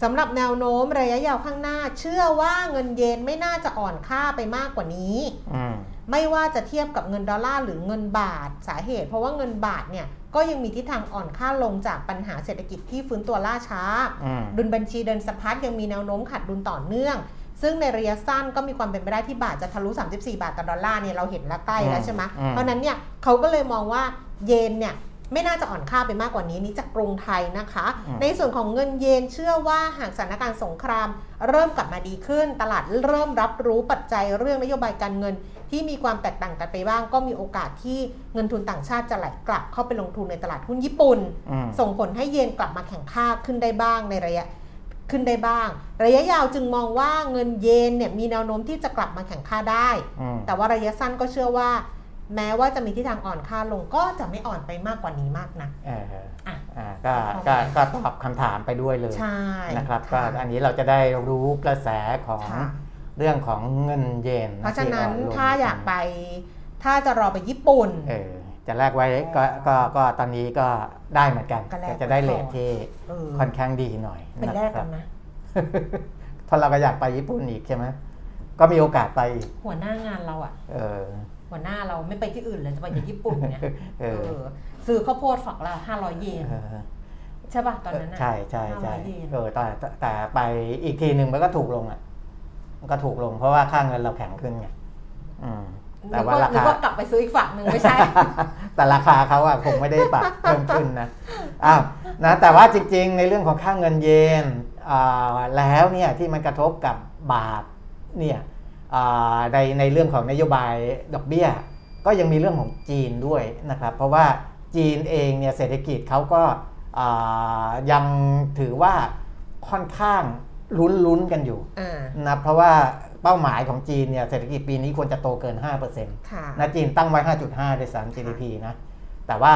สำหรับแนวโน้มระยะยาวข้างหน้า เชื่อว่าเงินเยนไม่น่าจะอ่อนค่าไปมากกว่านี้อืมไม่ว่าจะเทียบกับเงินดอลลาร์หรือเงินบาทสาเหตุ เพราะว่าเงินบาทเนี่ยก็ยังมีทิศทางอ่อนค่าลงจากปัญหาเศรษฐกิจที่ฟื้นตัวล่าช้าอืมดุลบัญชีเดินสะพัดยังมีแนวโน้มขาดดุลต่อเนื่อง ซึ่งในระยะสั้นก็มีความเป็นไปได้ที่บาทจะทะลุ 34 บาทต่อดอลลาร์เนี่ยเราเห็นแล้วใกล้แล้วใช่ไหมอืมเพราะฉะนั้นเนี่ยเขาก็เลยมองว่าเยนเนี่ย ไม่น่าจะอ่อนค่าไปมากกว่านี้นี่จากกรุงไทยนะคะ ในส่วนของเงินเยนเชื่อว่าหากสถานการณ์สงคราม เริ่มกลับมาดีขึ้น ตลาดเริ่มรับรู้ปัจจัยเรื่องนโยบายการเงิน ที่มีความแตกต่างกันไปบ้าง ก็มีโอกาสที่เงินทุนต่างชาติจะไหลกลับเข้าไปลงทุนในตลาดหุ้นญี่ปุ่นอืมส่งผลให้เยนกลับมาแข่งค่าขึ้นได้บ้างในระยะขึ้นได้บ้าง ระยะยาวจึงมองว่าเงินเยนเนี่ยมีแนวโน้มที่จะกลับมาแข่งค่าได้อืมแต่ว่าระยะสั้นก็เชื่อว่า แม้ว่าจะมีทิศทางอ่อนค่าลงก็จะไม่อ่อนไปมากกว่านี้มากนะเอออะอ่าก็ก็ก็ตอบคำถามไปด้วยเลยใช่นะครับก็ค่ะอันนี้เราจะได้รู้กระแสของค่ะเรื่องของเงินเยน เพราะฉะนั้นที่เรลงถ้าอยากไป ถ้าจะรอไปญี่ปุ่นเออจะแลกไว้ก็ก็ก็ตอนนี้ก็ได้เหมือนกันก็แลกก็จะได้ไว้เลก่อนทที่เออค่อนข้างดีหน่อยเป็นแรกกัะนครับนะเพราะเราก็อยากไปญี่ปุ่นอีกใช่ไหมก็มีโอกาสไปอีกหัวหน้างานเราอะเออ หัวหน้าเราไม่ไปที่อื่นเลยจะไปที่ญี่ปุ่นเนี่ยเออเออซื้อข้าวโพดฝักละห้าร้อยเยนเออใช่ป่ะตอนนั้นน่ะใช่ใช่ใช่500เยนเออแต่แต่แต่ไปอีกทีหนึ่งมันก็ถูกลงอะ มันก็ถูกลงเพราะว่าค่าเงินเราแข็งขึ้นไงอืมแต่ว่ารานึกคาว่ากลับไปซื้ออีกฝั่งหนึ่งไม่ใช่ แต่ราคาเขาอะคงไม่ได้ปรับเพิ่มขึ้นนะอ้าวนะแต่ว่าจริงๆ ในเรื่องของค่าเงินเยนอ่าแล้วเนี่ยที่มันกระทบกับบาทเนี่ยอ่า ในในเรื่องของนโยบายดอกเบี้ย ก็ยังมีเรื่องของจีนด้วยนะครับ เพราะว่าจีนเองเนี่ยเศรษฐกิจเขาก็อ่ายังถือว่าค่อนข้างลุ้นๆกันอยู่อ่านะเพราะว่าเป้าหมายของจีนเนี่ยเศรษฐกิจปีนี้ควรจะโตเกิน5%ค่ะนะจีนตั้งไว้ 5.5ด้วยซ้ำ GDP นะ แต่ว่า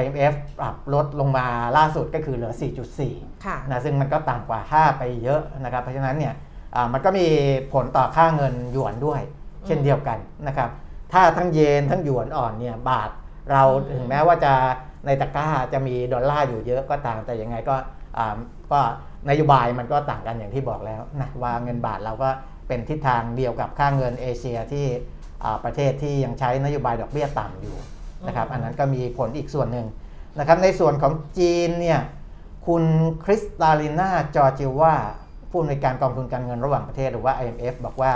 IMF ปรับลดลงมาล่าสุดก็คือเหลือ 4.4ค่ะนะซึ่งมันก็ต่ำกว่า 5 ไปเยอะนะครับ เพราะฉะนั้นเนี่ยอ่า มันก็มีผลต่อค่าเงินหยวนด้วย เช่นเดียวกันนะครับ ถ้าทั้งเยนทั้งหยวนอ่อนเนี่ยบาทเราอืมถึงแม้ว่าจะในตะกร้าจะมีดอลลาร์อยู่เยอะก็ตามแต่ยังไงก็อ่าก็นโยบายมันก็ต่างกันอย่างที่บอกแล้วนะว่าเงินบาทเราก็เป็นทิศทางเดียวกับค่าเงินเอเชียที่อ่าประเทศที่ยังใช้นโยบายดอกเบี้ยต่ำอยู่นะครับอืมอันนั้นก็มีผลอีกส่วนหนึ่งนะครับในส่วนของจีนเนี่ยคุณคริสตาลินาจอร์เจียวา ผู้อำนวยการกองทุนการเงินระหว่างประเทศหรือว่า IMF บอกว่า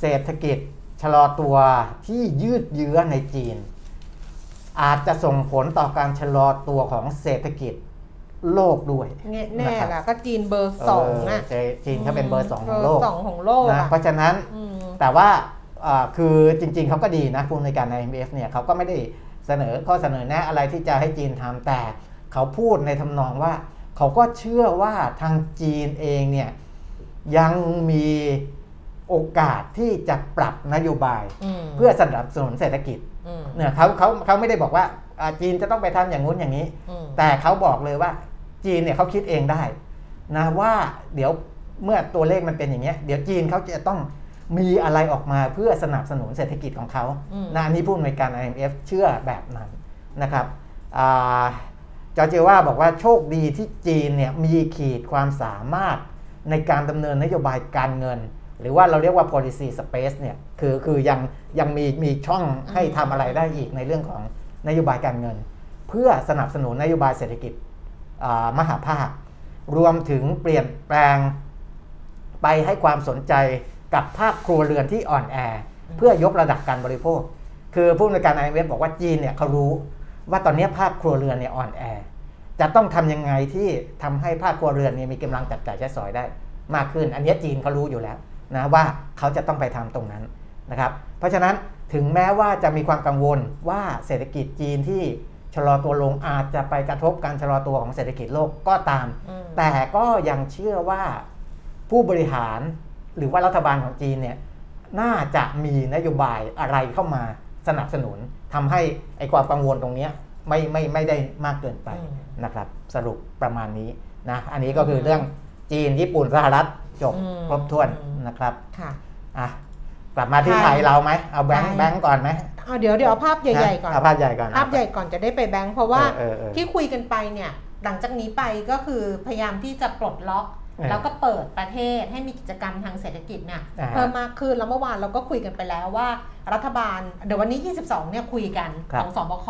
เศรษฐกิจชะลอตัวที่ยืดเยื้อในจีน อาจจะส่งผลต่อการชะลอตัวของเศรษฐกิจโลกด้วยแน่แน่นะครับละก็จีนเบอร์สองอะจีนเขาเป็นเบอร์สองของโลกเบอร์สองของโลกนะอะเพราะฉะนั้นอืมแต่ว่าเอ่อคือจริงๆเขาก็ดีนะผู้อำนวยการ IMF เนี่ยเขาก็ไม่ได้เสนอข้อเสนอแนะอะไรที่จะให้จีนทำแต่เขาพูดในทำนองว่า เขาก็เชื่อว่าทางจีนเองเนี่ยยังมีโอกาสที่จะปรับนโยบายอืมเพื่อสนับสนุนเศรษฐกิจอืมเนี่ยเขาเขาเขาไม่ได้บอกว่าอ่าจีนจะต้องไปทำอย่างงู้นอย่างนี้อืมแต่เขาบอกเลยว่าจีนเนี่ยเขาคิดเองได้นะว่าเดี๋ยวเมื่อตัวเลขมันเป็นอย่างเงี้ยเดี๋ยวจีนเขาจะต้องมีอะไรออกมาเพื่อสนับสนุนเศรษฐกิจของเขาอืมนะอันนี้ผู้อำนวยการ IMF เชื่อแบบนั้นนะครับอา จอร์เจว่าบอกว่าโชคดีที่จีนเนี่ยมีขีดความสามารถในการดำเนินนโยบายการเงิน หรือว่าเราเรียกว่า policy space เนี่ยคือคือยังยังมีมีช่องให้ทำอะไรได้อีกในเรื่องของนโยบายการเงิน เพื่อสนับสนุนนโยบายเศรษฐกิจอ่ามหาภาค รวมถึงเปลี่ยนแปลงไปให้ความสนใจกับภาคครัวเรือนที่อ่อนแอ เพื่อยกระดับการบริโภค คือผู้อำนวยการ IMF บอกว่าจีนเนี่ยเขารู้ ว่าตอนนี้ภาคครัวเรือนเนี่ยอ่อนแอ จะต้องทำยังไงที่ทำให้ภาคครัวเรือนเนี่ยมีกำลังจับจ่ายใช้สอยได้ มากขึ้น อันนี้จีนเขารู้อยู่แล้วนะว่าเขาจะต้องไปทำตรงนั้นนะครับ เพราะฉะนั้นถึงแม้ว่าจะมีความกังวลว่าเศรษฐกิจจีนที่ชะลอตัวลงอาจจะไปกระทบการชะลอตัวของเศรษฐกิจโลกก็ตามอืมแต่ก็ยังเชื่อว่าผู้บริหารหรือว่ารัฐบาลของจีนเนี่ยน่าจะมีนโยบายอะไรเข้ามาสนับสนุน ทำให้ไอความกังวลตรงเนี้ยไม่ไม่ไม่ได้มากเกินไปอืมนะครับ สรุปประมาณนี้นะอันนี้ก็คือเรื่องจีนญี่ปุ่นสหรัฐจบอืมครบถ้วนอืมนะครับค่ะอะกลับมาที่ไทยไทยเราไหมเอาแบงค์ไทยแบงค์ก่อนไหมเอาเดี๋ยวเดี๋ยวเอาภาพใหญ่ๆก่อนเอาภาพใหญ่ก่อนภาพใหญ่ก่อนจะได้ไปแบงค์เพราะว่าเออเออเออที่คุยกันไปเนี่ยหลังจากนี้ไปก็คือพยายามที่จะปลดล็อกเออ แล้วก็เปิดประเทศให้มีกิจกรรมทางเศรษฐกิจเนี่ยอ่าฮะเพิ่มมากขึ้นแล้วเมื่อวานเราก็คุยกันไปแล้วว่า รัฐบาลเดี๋ยววันนี้ 22 เนี่ยคุยกันครับของสบค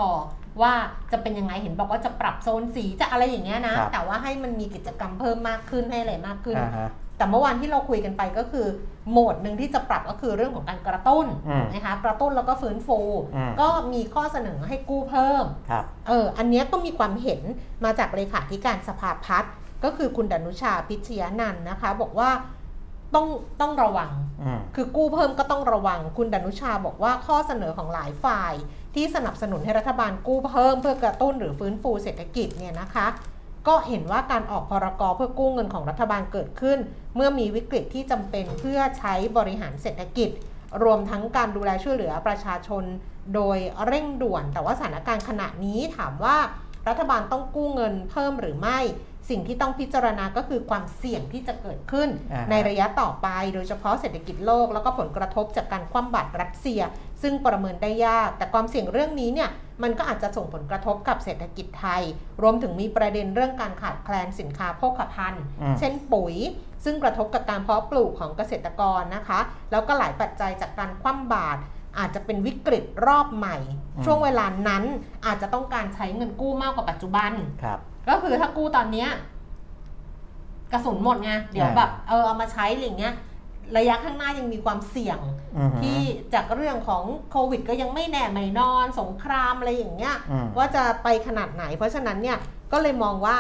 ว่าจะเป็นยังไงเห็นบอกว่าจะปรับโซนสีจะอะไรอย่างเงี้ยนะครับแต่ว่าให้มันมีกิจกรรมเพิ่มมากขึ้นให้อะไรมากขึ้นอ่าฮะแต่เมื่อวานที่เราคุยกันไปก็คือ โหมดหนึ่งที่จะปรับก็คือเรื่องของการกระตุ้นอืมนะคะกระตุ้นแล้วก็ฟื้นฟูอืมก็มีข้อเสนอให้กู้เพิ่มครับเอออันเนี้ยก็มีความเห็นมาจากเลขาธิการสภาพัฒน์ ก็คือคุณดนุชาพิชยานันท์นะคะ บอกว่าต้องต้องระวังอืมคือกู้เพิ่มก็ต้องระวัง คุณดนุชาบอกว่าข้อเสนอของหลายฝ่าย ที่สนับสนุนให้รัฐบาลกู้เพิ่มเพื่อกระตุ้นหรือฟื้นฟูเศรษฐกิจเนี่ยนะคะ ก็เห็นว่าการออกพรกเพื่อกู้เงินของรัฐบาลเกิดขึ้น เมื่อมีวิกฤตที่จำเป็นเพื่อใช้บริหารเศรษฐกิจ รวมทั้งการดูแลช่วยเหลือประชาชน โดยเร่งด่วน แต่ว่าสถานการณ์ขณะนี้ถามว่ารัฐบาลต้องกู้เงินเพิ่มหรือไม่ สิ่งที่ต้องพิจารณาก็คือความเสี่ยงที่จะเกิดขึ้นอ่าฮะในระยะต่อไป โดยเฉพาะเศรษฐกิจโลก แล้วก็ผลกระทบจากการคว่ำบาตรรัสเซีย ซึ่งประเมินได้ยาก แต่ความเสี่ยงเรื่องนี้เนี่ยมันก็อาจจะส่งผลกระทบกับเศรษฐกิจไทย รวมถึงมีประเด็นเรื่องการขาดแคลนสินค้าโภคภัณฑ์อืมเช่นปุ๋ย ซึ่งกระทบกับการเพาะปลูกของเกษตรกรนะคะ แล้วก็หลายปัจจัยจากการคว่ำบาตรอาจจะเป็นวิกฤตรอบใหม่อืมช่วงเวลานั้นอาจจะต้องการใช้เงินกู้มากกว่าปัจจุบันครับ ก็คือถ้ากู้ตอนเนี้ยกระสุนหมดไงเดี๋ยวอ่าแบบเออเอามาใช้อะไรเงี้ยระยะข้างหน้ายังมีความเสี่ยงอือฮึที่จากเรื่องของโควิด ก็ยังไม่แน่ไม่นอน สงครามอะไรอย่างเงี้ยอืมว่าจะไปขนาดไหน เพราะฉะนั้นเนี่ยก็เลยมองว่า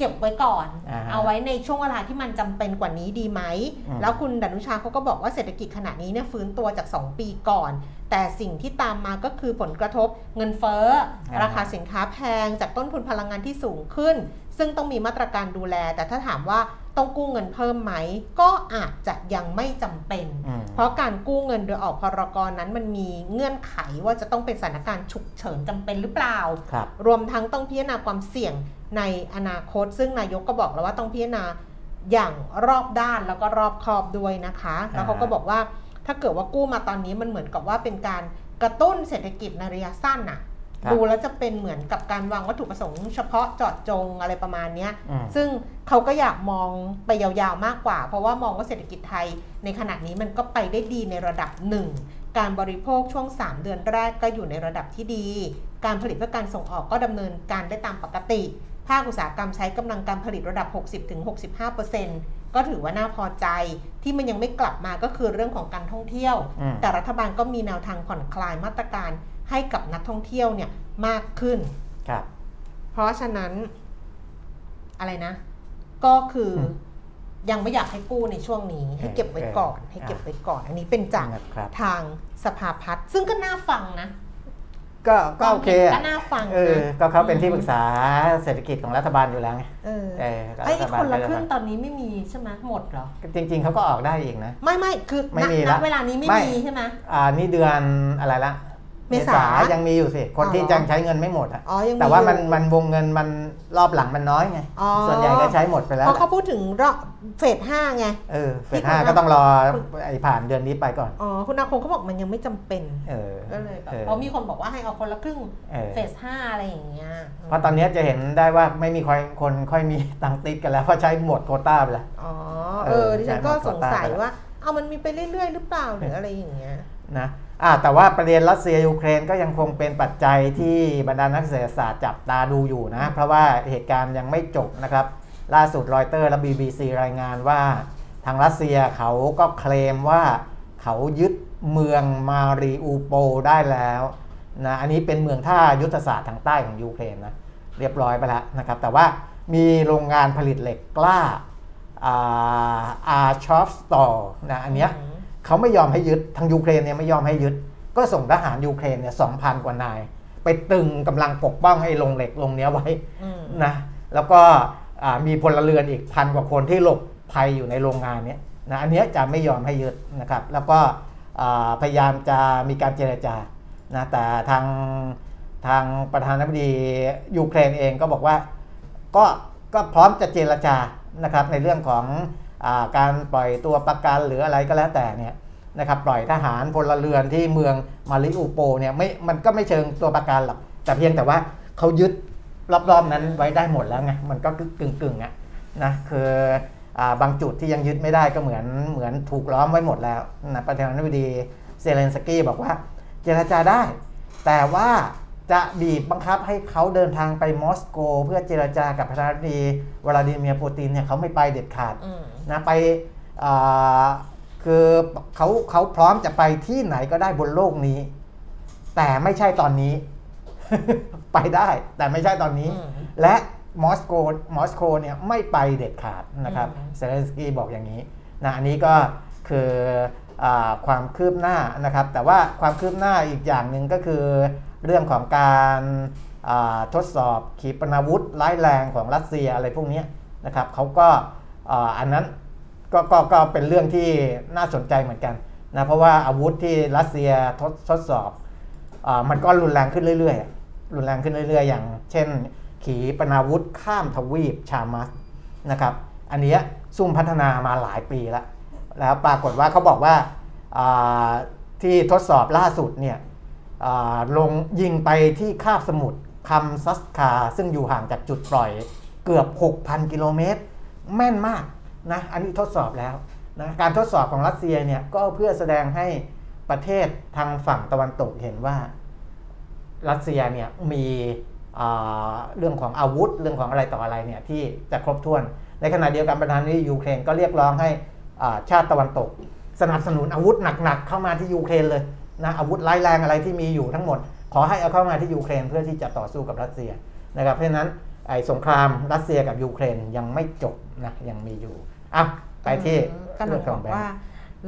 เก็บไว้ก่อน อ่าฮะเอาไว้ในช่วงเวลาที่มันจำเป็นกว่านี้ดีไหม อืม แล้วคุณดนุชาเขาก็บอกว่าเศรษฐกิจขณะนี้เนี่ยฟื้นตัวจาก 2 ปีก่อน แต่สิ่งที่ตามมาก็คือผลกระทบเงินเฟ้อ อ่าฮะ ราคาสินค้าแพงจากต้นทุนพลังงานที่สูงขึ้น ซึ่งต้องมีมาตรการดูแล แต่ถ้าถามว่า ต้องกู้เงินเพิ่มไหม ก็อาจจะยังไม่จำเป็นอืมเพราะการกู้เงินโดยออกพรกรนั้นมันมีเงื่อนไขว่าจะต้องเป็นสถานการณ์ฉุกเฉินจำเป็นหรือเปล่าครับรวมทั้งต้องพิจารณาความเสี่ยงในอนาคต ซึ่งนายกก็บอกแล้วว่าต้องพิจารณาอย่างรอบด้านแล้วก็รอบคอบด้วยนะคะ แล้วเขาก็บอกว่าถ้าเกิดว่ากู้มาตอนนี้มันเหมือนกับว่าเป็นการกระตุ้นเศรษฐกิจในระยะสั้นน่ะครับ ดูแล้วจะเป็นเหมือนกับการวางวัตถุประสงค์เฉพาะเจาะจงอะไรประมาณเนี้ยอืมซึ่งเขาก็อยากมองไปยาวๆมากกว่า เพราะว่ามองว่าเศรษฐกิจไทย ในขณะนี้มันก็ไปได้ดีในระดับหนึ่งการบริโภคช่วง 3 เดือนแรกก็อยู่ในระดับที่ดี การผลิตเพื่อการส่งออกก็ดำเนินการได้ตามปกติ ภาคอุตสาหกรรมใช้กำลังการผลิตระดับ 60-65%ก็ถือว่าน่าพอใจ ที่มันยังไม่กลับมาก็คือเรื่องของการท่องเที่ยวอืมแต่รัฐบาลก็มีแนวทางผ่อนคลายมาตรการ ให้กับนักท่องเที่ยวเนี่ยมากขึ้น ครับ เพราะฉะนั้นอะไรนะ ก็คืออมยังไม่อยากให้กู้ในช่วงนี้ ให้เก็บไว้ก่อน ให้เก็บไว้ก่อน อันนี้เป็นจากนะครับทางสภาพัฒน์ซึ่งก็น่าฟังนะก็ก็โอเคก็อะน่าฟังเออนะก็เขาเป็นที่ปรึกษาเศรษฐกิจของรัฐบาลอยู่แล้วไงเออเออก็ไอ้รัฐบาลคนละก็จะครึ่งตอนนี้ไม่มีใช่ไหมหมดเหรอจริง ๆเขาก็ออกได้อีกนะ ไม่ไม่คือไม่ณมีณละเวลานี้ไม่ไม่มีใช่ไหมอ่านี่เดือนอะไรละ เมษายังมีอยู่สิ คนที่อ๋อยังใช้เงินไม่หมดอะอ๋อยังมีแต่ว่ามันอยู่มันวงเงินมันรอบหลังมันน้อยไงอ๋อส่วนใหญ่ก็ใช้หมดไปแล้วเพราะแหเขาละพูดถึงรอบเฟสห้าไง เออ เฟที่สห้าคุณก็ต้องรอคุณไอ้ผ่านเดือนนี้ไปก่อน อ๋อ คุณอาคงเขาบอกมันยังไม่จำเป็น เออ ก็เลยแบบออเพราะมีคนบอกว่าให้เอาคนละครึ่งเออเฟสห้าอะไรอย่างเงี้ย เพราะตอนนี้จะเห็นได้ว่าไม่มีคนคนค่อยมีตังค์ติดกันแล้ว เพราะใช้หมดโควต้าไปแล้ว อ๋อ เอเอออดิฉันก็ใช่สงสัยหมดโควต้าว่า เอามันมีไปเรื่อยๆ หรือเปล่าหรืออะไรอย่างเงี้ย นะอ่า แต่ว่าประเด็นรัสเซียยูเครนก็ยังคงเป็นปัจจัยที่บรรดานักเศรษฐศาสตร์จับตาดูอยู่นะ เพราะว่าเหตุการณ์ยังไม่จบนะครับ ล่าสุดรอยเตอร์และ BBC รายงานว่า ทางรัสเซียเขาก็เคลมว่าเขายึดเมืองมาริอูโปลได้แล้วนะอันนี้เป็นเมืองท่ายุทธศาสตร์ทางใต้ของยูเครนนะเรียบร้อยไปแล้วนะครับ แต่ว่ามีโรงงานผลิตเหล็กกล้าอาร์ชอฟสตอร์นะอันเนี้ย เขาไม่ยอมให้ยึดทางยูเครนเนี่ยไม่ยอมให้ยึด ก็ส่งทหารยูเครนเนี่ยสองพันกว่านาย ไปตึงกำลังปกป้องไอ้โรงเหล็กโรงเนี้ยไว้อืมนะแล้วก็อ่ามีพลเรือนอีกพันกว่าคนที่หลบภัยอยู่ในโรงงานเนี้ยนะอันเนี้ยจะไม่ยอมให้ยึดนะครับ แล้วก็อ่าพยายามจะมีการเจรจานะแต่ทางทางประธานาธิบดียูเครนเองก็บอกว่าก็ก็พร้อมจะเจรจานะครับในเรื่องของอา การปล่อยตัวประกันหรืออะไรก็แล้วแต่เนี่ยนะครับปล่อยทหารพลเรือนที่เมืองมาริอูโปเนี่ยไม่มันก็ไม่เชิงตัวประกันหรอกแต่เพียงแต่ว่าเขายึดรอบๆนั้นไว้ได้หมดแล้วไงมันก็กึ่งๆึ่งๆอะนะคืออาบางจุดที่ยังยึดไม่ได้ก็เหมือนเหมือนถูกล้อมไว้หมดแล้วนะประธานาธิบดีเซเลนสกี้บอกว่าเจรจาได้ แต่ว่าจะบีบบังคับให้เขาเดินทางไปมอสโก เพื่อเจรจากับประธานาธิบดีวลาดิเมียร์ปูตินเนี่ยเขาไม่ไปเด็ดขาด นะไปอ่าคือเขาเขาพร้อมจะไปที่ไหนก็ได้บนโลกนี้ แต่ไม่ใช่ตอนนี้ ไปได้แต่ไม่ใช่ตอนนี้อืมและมอสโกมอสโกเนี่ยไม่ไปเด็ดขาดนะครับอืมเซเลนสกี้บอกอย่างนี้นะอันนี้ก็คืออาความคืบหน้านะครับ แต่ว่าความคืบหน้าอีกอย่างหนึ่งก็คือเรื่องของการอ่าทดสอบขีปนาวุธร้ายแรงของรัสเซียอะไรพวกเนี้ยนะครับเขาก็อ่าอันนั้น ก็ก็ก็เป็นเรื่องที่น่าสนใจเหมือนกันนะเพราะว่าอาวุธที่รัสเซียทดทดสอบอมันก็รุนแรงขึ้นเรื่อยๆ รุนแรงขึ้นเรื่อยๆ อย่าง เช่น ขีปนาวุธข้ามทวีปชามัสนะครับ อันนี้ซุ่มพัฒนามาหลายปีแล้ว แล้วปรากฏว่าเขาบอกว่าที่ทดสอบล่าสุดเนี่ยลงยิงไปที่คาบสมุทรคัมชัตคาซึ่งอยู่ห่างจากจุดปล่อยเกือบ 6,000 กิโลเมตร แม่นมาก นะอันนี้ทดสอบแล้วนะการทดสอบของรัสเซียเนี่ยก็เพื่อแสดงให้ประเทศทางฝั่งตะวันตกเห็นว่า รัสเซียเนี่ยมีเรื่องของอาวุธเรื่องของอะไรต่ออะไรเนี่ยที่จะครบถ้วน ในขณะเดียวกันประธานาธิบดียูเครนก็เรียกร้องให้ชาติตะวันตก สนับสนุนอาวุธหนักๆเข้ามาที่ยูเครนเลยนะอาวุธร้ายแรงอะไรที่มีอยู่ทั้งหมด ขอให้เอาเข้ามาที่ยูเครนเพื่อที่จะต่อสู้กับรัสเซียนะครับเพราะฉะนั้นไอ้สงครามรัสเซียกับยูเครนยังไม่จบ นะยังมีอยู่อะไปที่ก็หนูเรื่องบขอองกแบงว่าค์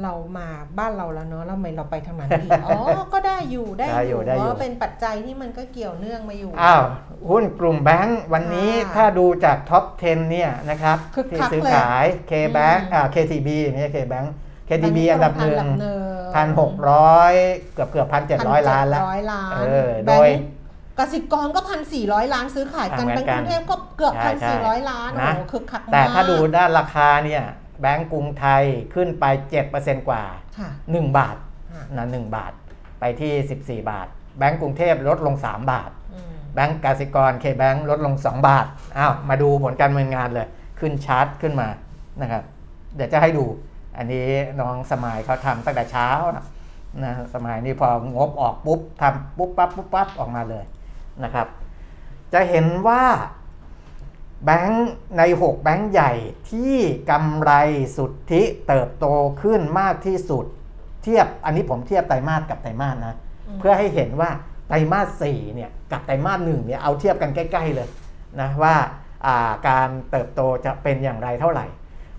เรามาบ้านเราแล้วเนอะแล้วทำไมเราไปทางนั้นอีกอ๋อ ก็ได้อยู่ได้ได้ออยู่ยู่ได้อยู่เพราะเป็นปัจจัยที่มันก็เกี่ยวเนื่องมาอยู่ อ้าว หุ้นกลุ่มแบงก์วันนี้ค่ะถ้าดูจากท็อป 10 เนี่ยนะครับคึกที่คักซื้อเลยขาย K-Bank อืมอ่า KTB ไม่ใช่ K-Bank KTB แบงค์อันดับหนึ่งอันดับหนึ่งพันหกร้อยเกือบเกือบพันเจ็ดร้อยล้านแล้วร้อยล้านเออแบโดงยค์ กสิกรก็พันสี่ร้อยล้านซื้อขายกันอ่าเหมืแบองนก์กันกรุงเทพก็เกือบใช่พันใช่สี่ร้อยล้านโอ้นะโหคึกคักมากแต่ถ้าดูด้านราคาเนี่ยแบงก์กรุงไทยขึ้นไป 7%กว่าค่ะ1บาทค่ะนะ1บาทไปที่ 14 บาท แบงก์กรุงเทพลดลง 3 บาทอืมแบงก์กสิกรเคแบงก์ลดลง 2 บาทอ้าวมาดูผลการดำเนินงานเลย ขึ้นชาร์ตขึ้นมานะครับเดี๋ยวจะให้ดูอันนี้น้องสมัยเขาทำตั้งแต่เช้านะนะสมัยนี้พองบออกปุ๊บทำปุ๊บปั๊บปุ๊บปั๊บออกมาเลย นะครับ จะเห็นว่าแบงก์ใน 6 แบงก์ใหญ่ที่กำไรสุทธิเติบโตขึ้นมากที่สุด เทียบอันนี้ผมเทียบไตรมาสกับไตรมาสนะอืมเพื่อให้เห็นว่าไตรมาส4เนี่ยกับไตรมาส1เนี่ยเอาเทียบกันใกล้ๆเลยนะว่าอ่าการเติบโตจะเป็นอย่างไรเท่าไหร่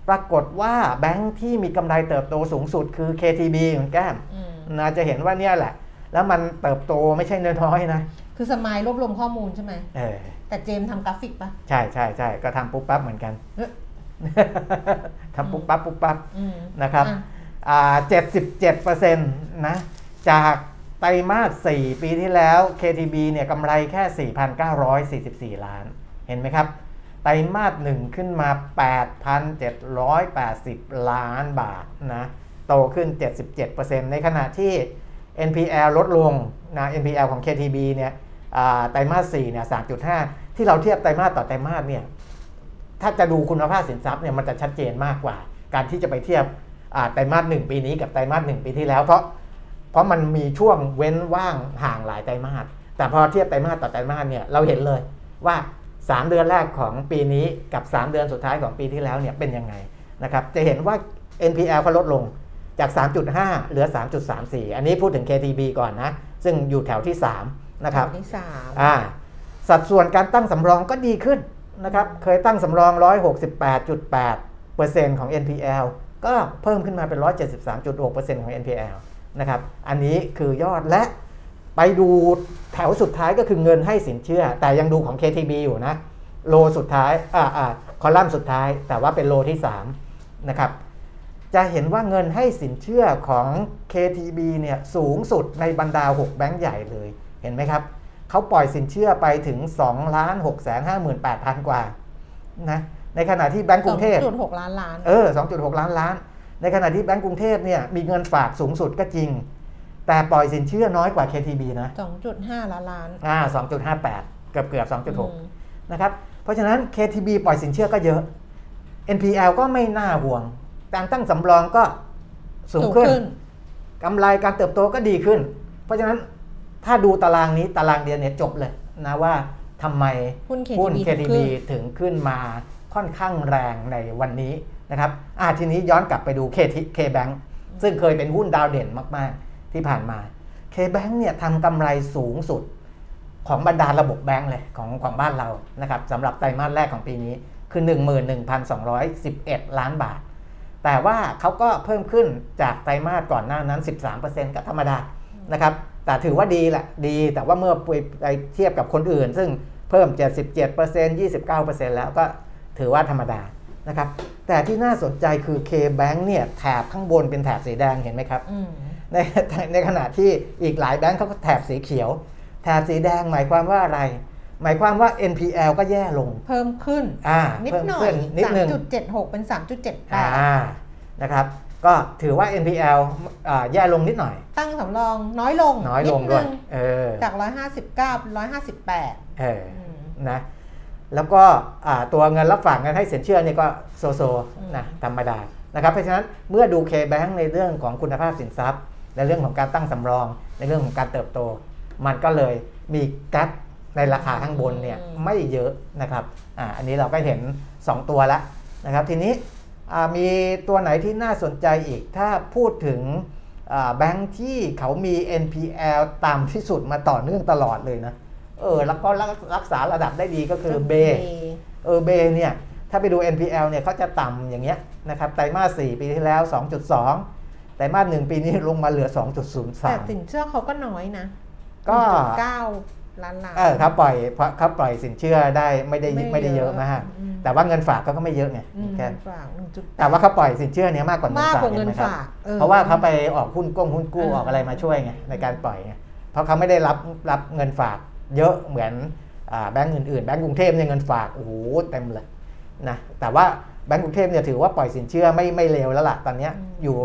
ปรากฏว่าแบงค์ที่มีกำไรเติบโตสูงสุดคือ KTB คุณแก้มอืมนะจะเห็นว่าเนี่ยแหละ แล้วมันเติบโตไม่ใช่น้อยๆนะ คือสมายรวบรวมข้อมูลใช่ไหมเออแต่เจมส์ทำกราฟิกปะใช่ใช่ใช่ก็ทำปุ๊บปั๊บเหมือนกันเอ๊ะทำปุ๊บปั๊บปุ๊บปั๊บอืมนะครับอะอ่า77%นะจากไตรมาส 4 ปีที่แล้ว KTB เนี่ยกำไรแค่ 4,944 ล้าน เห็นไหมครับ ไตรมาส 1 ขึ้นมา 8,780 ล้านบาทนะ โตขึ้น 77%ในขณะที่ NPL ลดลงนะ NPL ของ KTB เนี่ยอ่า ไตรมาส4เนี่ย3.5 ที่เราเทียบไตรมาสต่อไตรมาสเนี่ยถ้าจะดูคุณภาพสินทรัพย์เนี่ยมันจะชัดเจนมากกว่า การที่จะไปเทียบไตรมาสหนึ่งปีนี้กับไตรมาสหนึ่งปีที่แล้ว เพราะเพราะมันมีช่วงเว้นว่างห่างหลายไตรมาสแต่พอเทียบไตรมาสต่อไตรมาสเนี่ยเราเห็นเลยว่า 3 เดือนแรกของปีนี้กับ 3 เดือนสุดท้ายของปีที่แล้วเนี่ยเป็นยังไงนะครับจะเห็นว่า NPL ก็ลดลงจาก 3.5 เหลือ 3.34 อันนี้พูดถึง KTB ก่อนนะ ซึ่งอยู่แถวที่ 3 นะครับแถวที่สามอ่าสัดส่วนการตั้งสำรองก็ดีขึ้นนะครับ เคยตั้งสำรอง 168.8%ของ NPL ก็เพิ่มขึ้นมาเป็น 173.6%ของ NPL นะครับ อันนี้คือยอดและไปดูแถวสุดท้ายก็คือเงินให้สินเชื่อ แต่ยังดูของ KTB อยู่นะ โลสุดท้าย อ่าอ่าคอลัมน์สุดท้าย แต่ว่าเป็นโลที่ 3 นะครับ จะเห็นว่าเงินให้สินเชื่อของ KTB เนี่ยสูงสุดในบรรดา 6 แบงก์ใหญ่เลย เห็นไหมครับเขาปล่อยสินเชื่อไปถึง2ล้าน6แสน58,000กว่านะในขณะที่แบงก์กรุงเทพจุดหกล้านล้านเออ2.6 ล้านล้าน ในขณะที่แบงก์กรุงเทพเนี่ยมีเงินฝากสูงสุดก็จริง แต่ปล่อยสินเชื่อน้อยกว่า KTB นะสองจุดห้าล้านล้านอ่า2.58 เกือบเกือบอืม2.6 นะครับ เพราะฉะนั้น KTB ปล่อยสินเชื่อก็เยอะ NPL ก็ไม่น่าห่วง การตั้งสำรองก็สูงขึ้นกำไรการเติบโตก็ดีขึ้น เพราะฉะนั้น ถ้าดูตารางนี้ตารางเดียวเนี่ยจบเลยนะว่าทำไมหุ้น KTB หุ้นถึง KTB ขึ้นถึงขึ้นมาค่อนข้างแรงในวันนี้นะครับอ่าทีนี้ย้อนกลับไปดู KT KBank ซึ่งเคยเป็นหุ้นดาวเด่นมาก ๆ ที่ผ่านมา KBank เนี่ยทำกำไรสูงสุดของบรรดาระบบแบงก์เลยของของบ้านเรานะครับสำหรับไตรมาสแรกของปีนี้คือ 11,211 ล้านบาท แต่ว่าเขาก็เพิ่มขึ้นจากไตรมาสก่อนหน้านั้น 13%ก็ธรรมดานะครับ แต่ถือว่าดีแหละดีแต่ว่าเมื่อไปเทียบกับคนอื่น ซึ่งเพิ่ม 77% 29%แล้วก็ถือว่าธรรมดานะครับ แต่ที่น่าสนใจคือ K-Bank เนี่ยแถบข้างบนเป็นแถบสีแดงเห็นไหมครับอืมในในขณะที่อีกหลายแบงก์เขาก็แถบสีเขียว แถบสีแดงหมายความว่าอะไร หมายความว่า NPL ก็แย่ลง เพิ่มขึ้นอ่านิดเพิ่มหน่อขึ้ยนิดสามนึงจุดเจ็ดหกเป็นสามจุดเจ็ดแปอ่าดนะครับ ก็ถือว่า NPL อ่าแย่ลงนิดหน่อย ตั้งสำรองน้อยลงน้อยลงด้วยดนึเออจากร้อยห้าสิบเก้าเป็นร้อยห้าสิบแปดเออนะแล้วก็อ่าตัวเงินรับฝากเงินให้สินเชื่อนี่ก็โซโซอืมนะธรรมดานะครับเพราะฉะนั้นเมื่อดู K-Bank ในเรื่องของคุณภาพสินทรัพย์ ในเรื่องของการตั้งสำรอง ในเรื่องของการเติบโต มันก็เลยมีแกลในราคาข้างบนเนี่ยไม่เยอะนะครับอ่าอันนี้เราก็เห็น 2 ตัวแล้วนะครับทีนี้อ่า มีตัวไหนที่น่าสนใจอีก ถ้าพูดถึงอ่าแบงค์ที่เขามี NPL ต่ำที่สุดมาต่อเนื่องตลอดเลยนะ เออ แล้วก็รักษาระดับได้ดีก็คือเบเออเบเนี่ย ถ้าไปดู NPL เนี่ยเขาจะต่ำอย่างเงี้ยนะครับ ไตรมาส 4 ปีที่แล้ว 2.2 ไตรมาส 1 ปีนี้ลงมาเหลือแต่2.03สินเชื่อเขาก็น้อยนะก็เก้า ล้านล้านเออเขาปล่อยเพราะเขาปล่อยสินเชื่อได้ไม่ได้ไม่ได้เยอะมากอืมแต่ว่าเงินฝากเขาก็ไม่เยอะไงอืมแค่ฝากหนึ่งจุดแต่ว่าเขาปล่อยสินเชื่อเนี้ยมากกว่าเงินมากฝากกว่าเงินห็ไหมครับฝากออเพราะว่าเขาไปออกหุ้นก้งหุ้นกู้เออออกอะไรมาช่วยไงในการปล่อยไงเพราะเขาไม่ได้รับรับเงินฝากเยอะเหมือนอ่าแบงก์อื่นๆแบงก์กรุงเทพเนี่ยเงินฝากโอ้โหเต็มเลยนะแต่ว่าแบงก์กรุงเทพเนี่ยถือว่าปล่อยสินเชื่อไม่ไม่เร็วแล้วล่ะตอนเนี้ยอยู่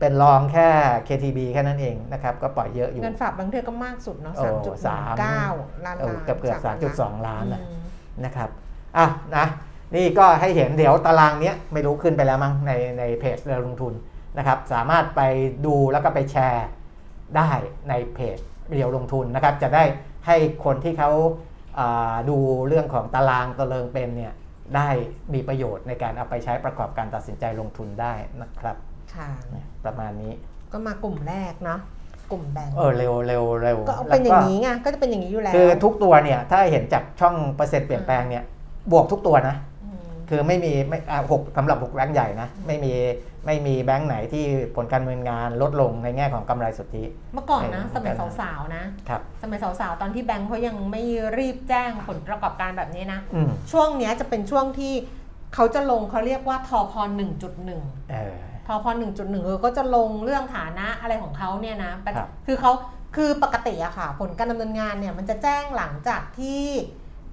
เป็นรองแค่ KTB แค่นั้นเองนะครับ ก็ปล่อยเยอะอยู่เงินฝากบางเทือก็มากสุดเนาะโอ้สามจุดสามเก้าล้านเออล้านเกือบเกือบมสามจุดสองล้านนะอืมนะครับอะนะนี่ก็ให้เห็นเดี๋ยวตารางเนี้ยไม่รู้ขึ้นไปแล้วมั้งในในเพจเรือลงทุนนะครับ สามารถไปดูแล้วก็ไปแชร์ได้ในเพจเรียวลงทุนนะครับ จะได้ให้คนที่เขาอ่าดูเรื่องของตารางตะเลิงเป็นเนี่ยได้มีประโยชน์ในการเอาไปใช้ประกอบการตัดสินใจลงทุนได้นะครับ ค่ะประมาณนี้ ก็มากลุ่มแรกเนาะกลุ่มแบงก์เออเร็วเร็วเร็วก็เป็นอย่างนี้ไงก็จะเป็นอย่างนี้อยู่แล้วคือทุกตัวเนี่ย ถ้าเห็นจากช่องเปอร์เซ็นต์เปลี่ยนแปลงเนี่ย บวกทุกตัวนะอืมคือไม่มีไม่อ่าหกสำหรับหกแบงก์ใหญ่นะ ไม่มีไม่มีแบงก์ไหนที่ผลการดำเนินงานลดลงในแง่ของกำไรสุทธิ เมื่อก่อนนะเออสมัยเหมือนกันสาวๆนะครับสมัยสาวๆตอนที่แบงค์เขายังไม่รีบแจ้งผลประกอบการแบบนี้นะอืมช่วงเนี้ยจะเป็นช่วงที่เขาจะลงเขาเรียกว่าธพ1.1 เออธพ1.1เออก็จะลงเรื่องฐานะอะไรของเขาเนี่ยนะเป็นครับคือเขาคือปกติอะค่ะ ผลการดำเนินงานเนี่ยมันจะแจ้งหลังจากที่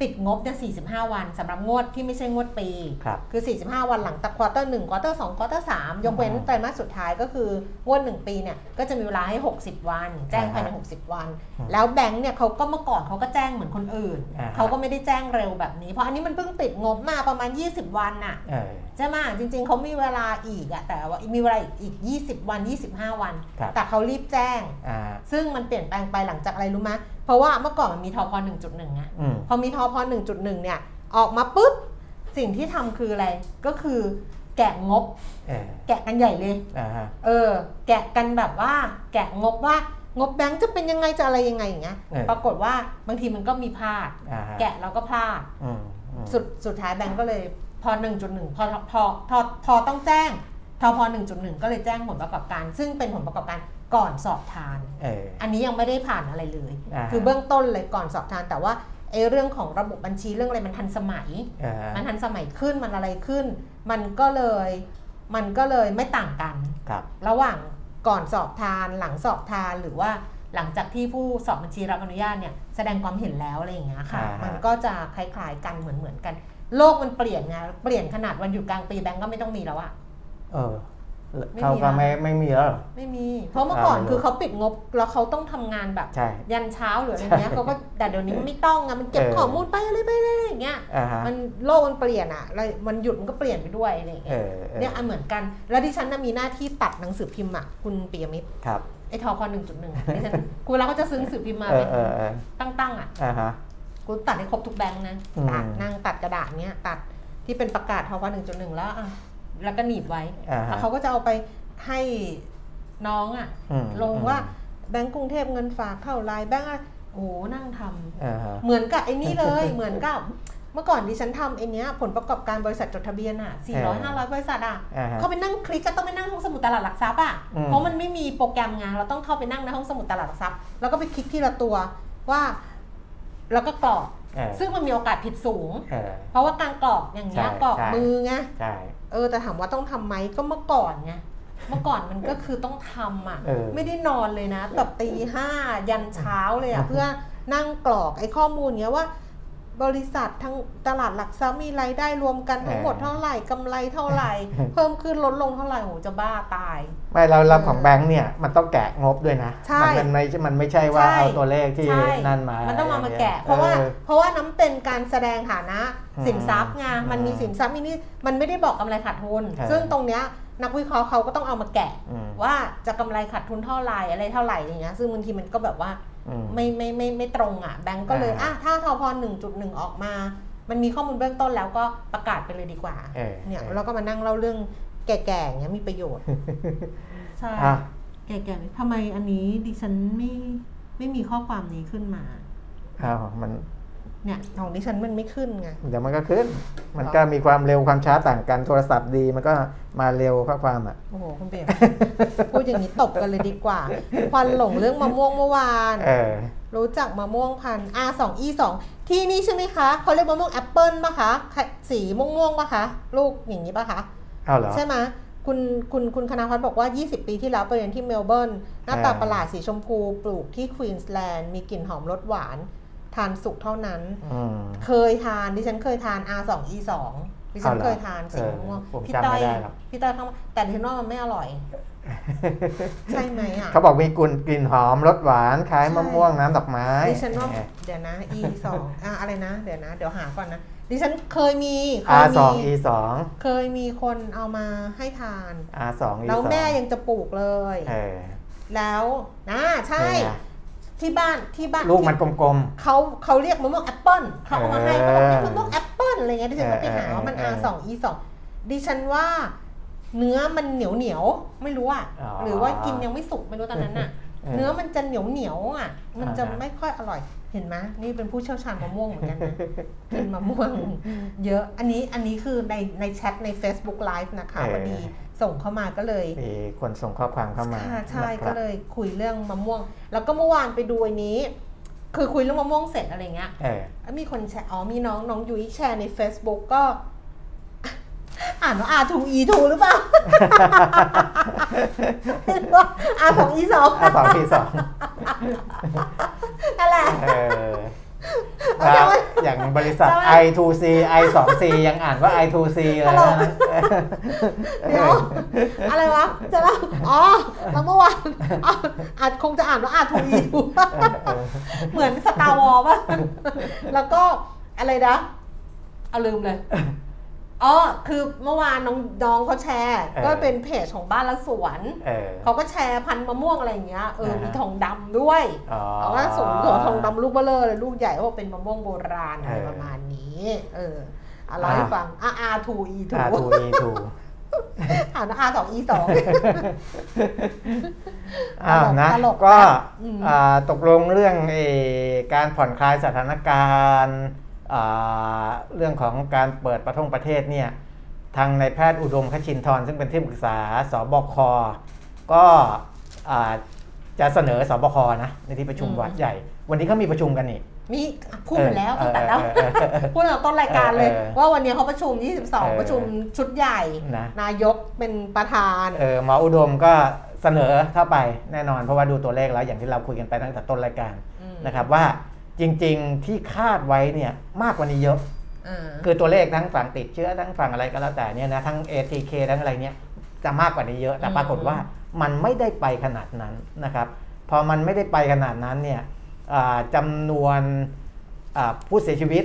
ปิดงบเนี่ย45 วันสำหรับงวดที่ไม่ใช่งวดปีครับคือ 45 วันหลังจาก quarter 1 quarter 2 quarter 3ยกเว้นอืมไตรมาสสุดท้ายก็คืองวด1ปีเนี่ยก็จะมีเวลาให้ 60 วัน แจ้งภายในอ่าฮะ60 วันอืมแล้วแบงค์เนี่ยเขาก็เมื่อก่อนเขาก็แจ้งเหมือนคนอื่นอ่าฮะเขาก็ไม่ได้แจ้งเร็วแบบนี้ เพราะอันนี้มันเพิ่งติดงบมาประมาณ 20 วันน่ะเออใช่ไหมจริง ๆเขามีเวลาอีกอะแต่ว่ามีเวลาอีก 20 วัน 25 วันครับแต่เขารีบแจ้งอ่าซึ่งมันเปลี่ยนแปลงไปหลังจากอะไรรู้ไหม เพราะว่าเมื่อก่อนมันมีทอพอ1.1ไงอืมพอมีทอพอ1.1 เนี่ย ออกมาปุ๊บ สิ่งที่ทำคืออะไร ก็คือแกะงบเออแกะกันใหญ่เลยอ่าฮะเออ แกะกันแบบว่า แกะงบว่างบแบงค์จะเป็นยังไงจะอะไรยังไงอย่างเงี้ยเออปรากฏว่าบางทีมันก็มีพลาดอ่าฮะแกะแล้วก็พลาดอืมอืมสุดสุดท้ายแบงค์ก็เลยพอ 1.1พอพอพอพอต้องแจ้งทอพอ1.1 ก็เลยแจ้งผลประกอบการ ซึ่งเป็นผลประกอบการ ก่อนสอบทานเอออันนี้ยังไม่ได้ผ่านอะไรเลยอ่าคือเบื้องต้นเลยก่อนสอบทานแต่ว่าไอ้เรื่องของระบบบัญชีเรื่องอะไรมันทันสมัยอ่าฮะมันทันสมัยขึ้นมันอะไรขึ้น มันก็เลยมันก็เลยไม่ต่างกันครับระหว่างก่อนสอบทานหลังสอบทานหรือว่าหลังจากที่ผู้สอบบัญชีรับอนุญาตเนี่ยแสดงความเห็นแล้วอะไรอย่างเงี้ยค่ะอ่าฮะมันก็จะคล้ายๆกันเหมือนเหมือนๆกัน โลกมันเปลี่ยนไงเปลี่ยนขนาดวันหยุดกลางปีแบงก์ก็ไม่ต้องมีแล้วอะเออไม่มี เขาก็แล้วไม่ไม่มีแล้วเหรอไม่มี เพราะเมื่อก่อนอ่าคือเขาปิดงบแล้วเขาต้องทำงานแบบใช่ยันเช้าหรืออะไรเงี้ยเขาก็แต่เดี๋ยวนี้มันไม่ต้องไงมันเก็บเออข้อมูลไปอะไรไปเลยอย่างเงี้ยอ่าฮะมันโลกมันเปลี่ยนอะแล้วมันหยุดมันก็เปลี่ยนไปด้วยอะไรอย่างเอเงี้ยอเออเนี่ยอันเหมือนกัน แล้วดิฉันน่ะมีหน้าที่ตัดหนังสือพิมพ์อะคุณปิยมิตรครับไอ้ทอคอหนึ่งจุดหนึ่งดิฉันกูแล้วก็จะซื้อหนังสือพิมพ์มาเอเป็อนเออเออตั้งๆอะอ่าฮะกูตัดให้ครบทุกแบงค์นะอืมตัดนั่งตัดกระดาษเนี้ยตัดที่เป็นประกาศทอคอหนึ่งจุดหนึ่งแล้วอะ แล้วก็หนีบไว้อ่าแล้ฮะวเขาก็จะเอาไปให้น้องอะอืม ลงว่าแบงก์กรุงเทพเงินฝากเท่าไรแบงก์อะโอ้โหนั่งทำ อ่าฮะ เหมือนกับไอ้นี่เลย เหมือนกับเมื่อก่อนดิฉันทำไอ้เนี้ยผลประกอบการบริษัทจดทะเบียนอะ400เออ500 บริษัทอะอ่าฮะเข้าไปนั่งคลิกก็ต้องไปนั่งห้องสมุดตลาดหลักทรัพย์อะ อืม เพราะมันไม่มีโปรแกรมไงเราต้องเข้าไปนั่งในห้องสมุดตลาดหลักทรัพย์แล้วก็ไปคลิกทีละตัวว่า แล้วก็กรอกเออซึ่งมันมีโอกาสผิดสูงเออเพราะว่าการกรอกอย่างเงี้ยใช่กรอกใช่ มือไง ใช่ เออแต่ถามว่าต้องทำไหมก็เมื่อก่อนไงเมื่อก่อนมันก็คือต้องทำอะ เออ ไม่ได้นอนเลยนะแบบตีห้ายันเช้าเลยอะ เพื่อนั่งกรอกไอ้ข้อมูลเงี้ยว่า บริษัททั้งตลาดหลักทรัพย์มีรายได้รวมกันทั้งหมดเท่าไหร่กำไรเท่าไหร่ เพิ่มขึ้นลดลงเท่าไหร่โหจะบ้าตาย ไม่เราเราของเออแบงค์เนี่ยมันต้องแกะงบด้วยนะใช่มันไม่มันไม่ใช่ว่าใช่เอาตัวเลขที่ใช่นั่นมา มันต้องมามาย่ยแกะ เพราะว่าออเพราะว่าน้ำเป็นการแสดงฐานะอืมสินทรัพย์ไงมันมีอืมสินทรัพย์มีนี่มันไม่ได้บอกกำไรขาดทุนเออซึ่งตรงเนี้ยนักวิเคราะห์เขาก็ต้องเอามาแกะอืมว่าจะกำไรขาดทุนเท่าไหร่อะไรเท่าไหร่อย่างเงี้ยซึ่งบางทีมันก็แบบว่าอืม ไม่ไม่ไม่ไม่ตรงอะแบงก์ก็เลยอ่าอะถ้าทอพอหนึ่งจุดหนึ่งออกมา มันมีข้อมูลเบื้องต้นแล้วก็ประกาศไปเลยดีกว่าเออเนี่ยออเราก็มานั่งเล่าเรื่องแก่ๆอย่างเงี้ยมีประโยชน์ใช่อะแก่ๆทำไมอันนี้ดิฉันไม่ไม่มีข้อความนี้ขึ้นมาอ้าวมัน เนี่ยของดิฉันมันไม่ขึ้นไงเดี๋ยวมันก็ขึ้น มันก็มีความเร็วความช้าต่างกันโทรศัพท์ดีมันก็มาเร็วข้อความอะโอ้โหคุณเปียพูดอย่างนี้ตบกันเลยดีกว่า ควันหลงเรื่องมะม่วงเมื่อวานเออรู้จักมะม่วงพันธุ์ R2 E2 ที่นี่ใช่ไหมคะเขาเรียกมะม่วงแอปเปิลปะคะสีม่วงๆปะคะ ลูกอย่างนี้ปะคะเอาเหรอใช่ไหมคุณคุณคุณคณะพัฒน์บอกว่า 20 ปีที่แล้วไปเรียนที่เมลเบิร์นหน้าตาอ่าประหลาดสีชมพูปลูกที่ควีนส์แลนด์มีกลิ่นหอมรสหวาน ทานสุกเท่านั้นอืมเคยทานดิฉันเคยทาน R2 E2 ดิฉันเอาเหรอเคยทานสีเออม่วงผมพี่จำต้อยไม่ได้หรอกพี่ต้อยเข้ามาแต่ดิฉันว่ามันไม่อร่อย ใช่ไหมอะเขาบอกมีกลิ่นกลิ่นหอมรสหวานคล้ายใช่มะม่วงน้ำดอกไม้ดิฉันว่าเออเดี๋ยวนะ E สองอะอะไรนะ เดี๋ยวนะ เดี๋ยวหาก่อนนะดิฉันเคยมีเคย R สองมี E สองเคยมีคนเอามาให้ทาน R สอง E แล้วสองแม่ยังจะปลูกเลยเออแล้วนะใช่เนี่ย ที่บ้านที่บ้านลูกมันกลมเขาเขาเรียกมะม่วงแอปเปิ้ลเขาเอามาให้เขาบอกเออนี่มะม่วงแอปเปิ้ลอะไรเงี้ยดิฉันก็ไปหาเออว่ามันเออ R สอง E สองดิฉันว่าเนื้อมันเหนียวเหนียวๆไม่รู้อะอ๋อหรือว่ากินยังไม่สุกไม่รู้ตอนนั้นน่ะเเออเนื้อมันจะเหนียวเหนียวๆอะ มันจะอ่าฮะไม่ค่อยอร่อยเห็นไหมนี่เป็นผู้เชี่ยวชาญมะม่วงเหมือนกันนะกินมะม่วง เยอะอันนี้อันนี้คือในในแชทใน Facebook Live นะคะพอดี ส่งเข้ามาก็เลยมีคนส่งข้อความเข้ามาค่ะใช่นะครับก็เลยคุยเรื่องมะม่วง แล้วก็เมื่อวานไปดูอันนี้ คือคุยเรื่องมะม่วงเสร็จอะไรเงี้ยเออแล้วมีคนแชร์อ๋อมีน้องน้องยุ้ยแชร์ใน Facebook ก็ อ่านว่า R2E2 หรือเปล่าเห็นว่า R2E2 อะสองที่สองนั่นแหละ เออเอาทำไมอย่างบริษัททำไม I2C I2C ยังอ่านว่า I2C เลยตลนะกเดี๋ยวอะไรวะจะเล่าอ๋อแล้วเมื่อวานอ๋ออาจคงจะอ่านว่า R2E2 เออเออเหมือน Star Wars ป่ะแล้วก็อะไรนะเอาลืมเลย อ๋อคือเมื่อวานน้องน้องเขาแชร์ก็เป็นเพจของบ้านละสวน เออ เขาก็แชร์พันธุ์มะม่วงอะไรอย่างเงี้ยเอออ่าฮะ มีทองดำด้วยอ๋อ เขาก็สูงหัวทองดำลูกเบ้อเร่อเลยลูกใหญ่เขาบอกเป็นมะม่วงโบราณอะไรเออประมาณนี้ เออเอาเล่าให้อ่า ฟังอะ R 2 E 2 R2E2 อ่าน R 2 E อ้าวนะตลกนะก็อืม อ่าตกลงเรื่องเออการผ่อนคลายสถานการณ์อ่า เรื่องของการเปิดประทงประเทศเนี่ยทางนายแพทย์อุดมคชินทร์ซึ่งเป็นที่ปรึกษาสบคก็อ่าจะเสนอสบคนะในที่ประชุมวัดใหญ่ วันนี้เขามีประชุมกันนี่มีอะพูดไปแล้วเอตั้องแต่แล้วเออเออเออพูดตั้งแต่ต้นรายการเลยเออเออว่าวันนี้เขาประชุมเออ22 ประชุมชุดใหญ่นะนายกเป็นประธานเออหมออุดมก็เสนอเข้าไปแน่นอนเพราะว่าดูตัวเลขแล้วอย่างที่เราคุยกันไปตั้งแต่ต้นรายการมนะครับว่า จริง ๆที่คาดไว้เนี่ยมากกว่านี้เยอะอ่าคือตัวเลขทั้งฝั่งติดเชื้อทั้งฝั่งอะไรก็แล้วแต่เนี่ยนะทั้ง ATK ทั้งอะไรเนี่ยจะมากกว่านี้เยอะแต่ปรากฏว่ามันไม่ได้ไปขนาดนั้นนะครับพอมันไม่ได้ไปขนาดนั้นเนี่ยอ่าจำนวนอ่าผู้เสียชีวิต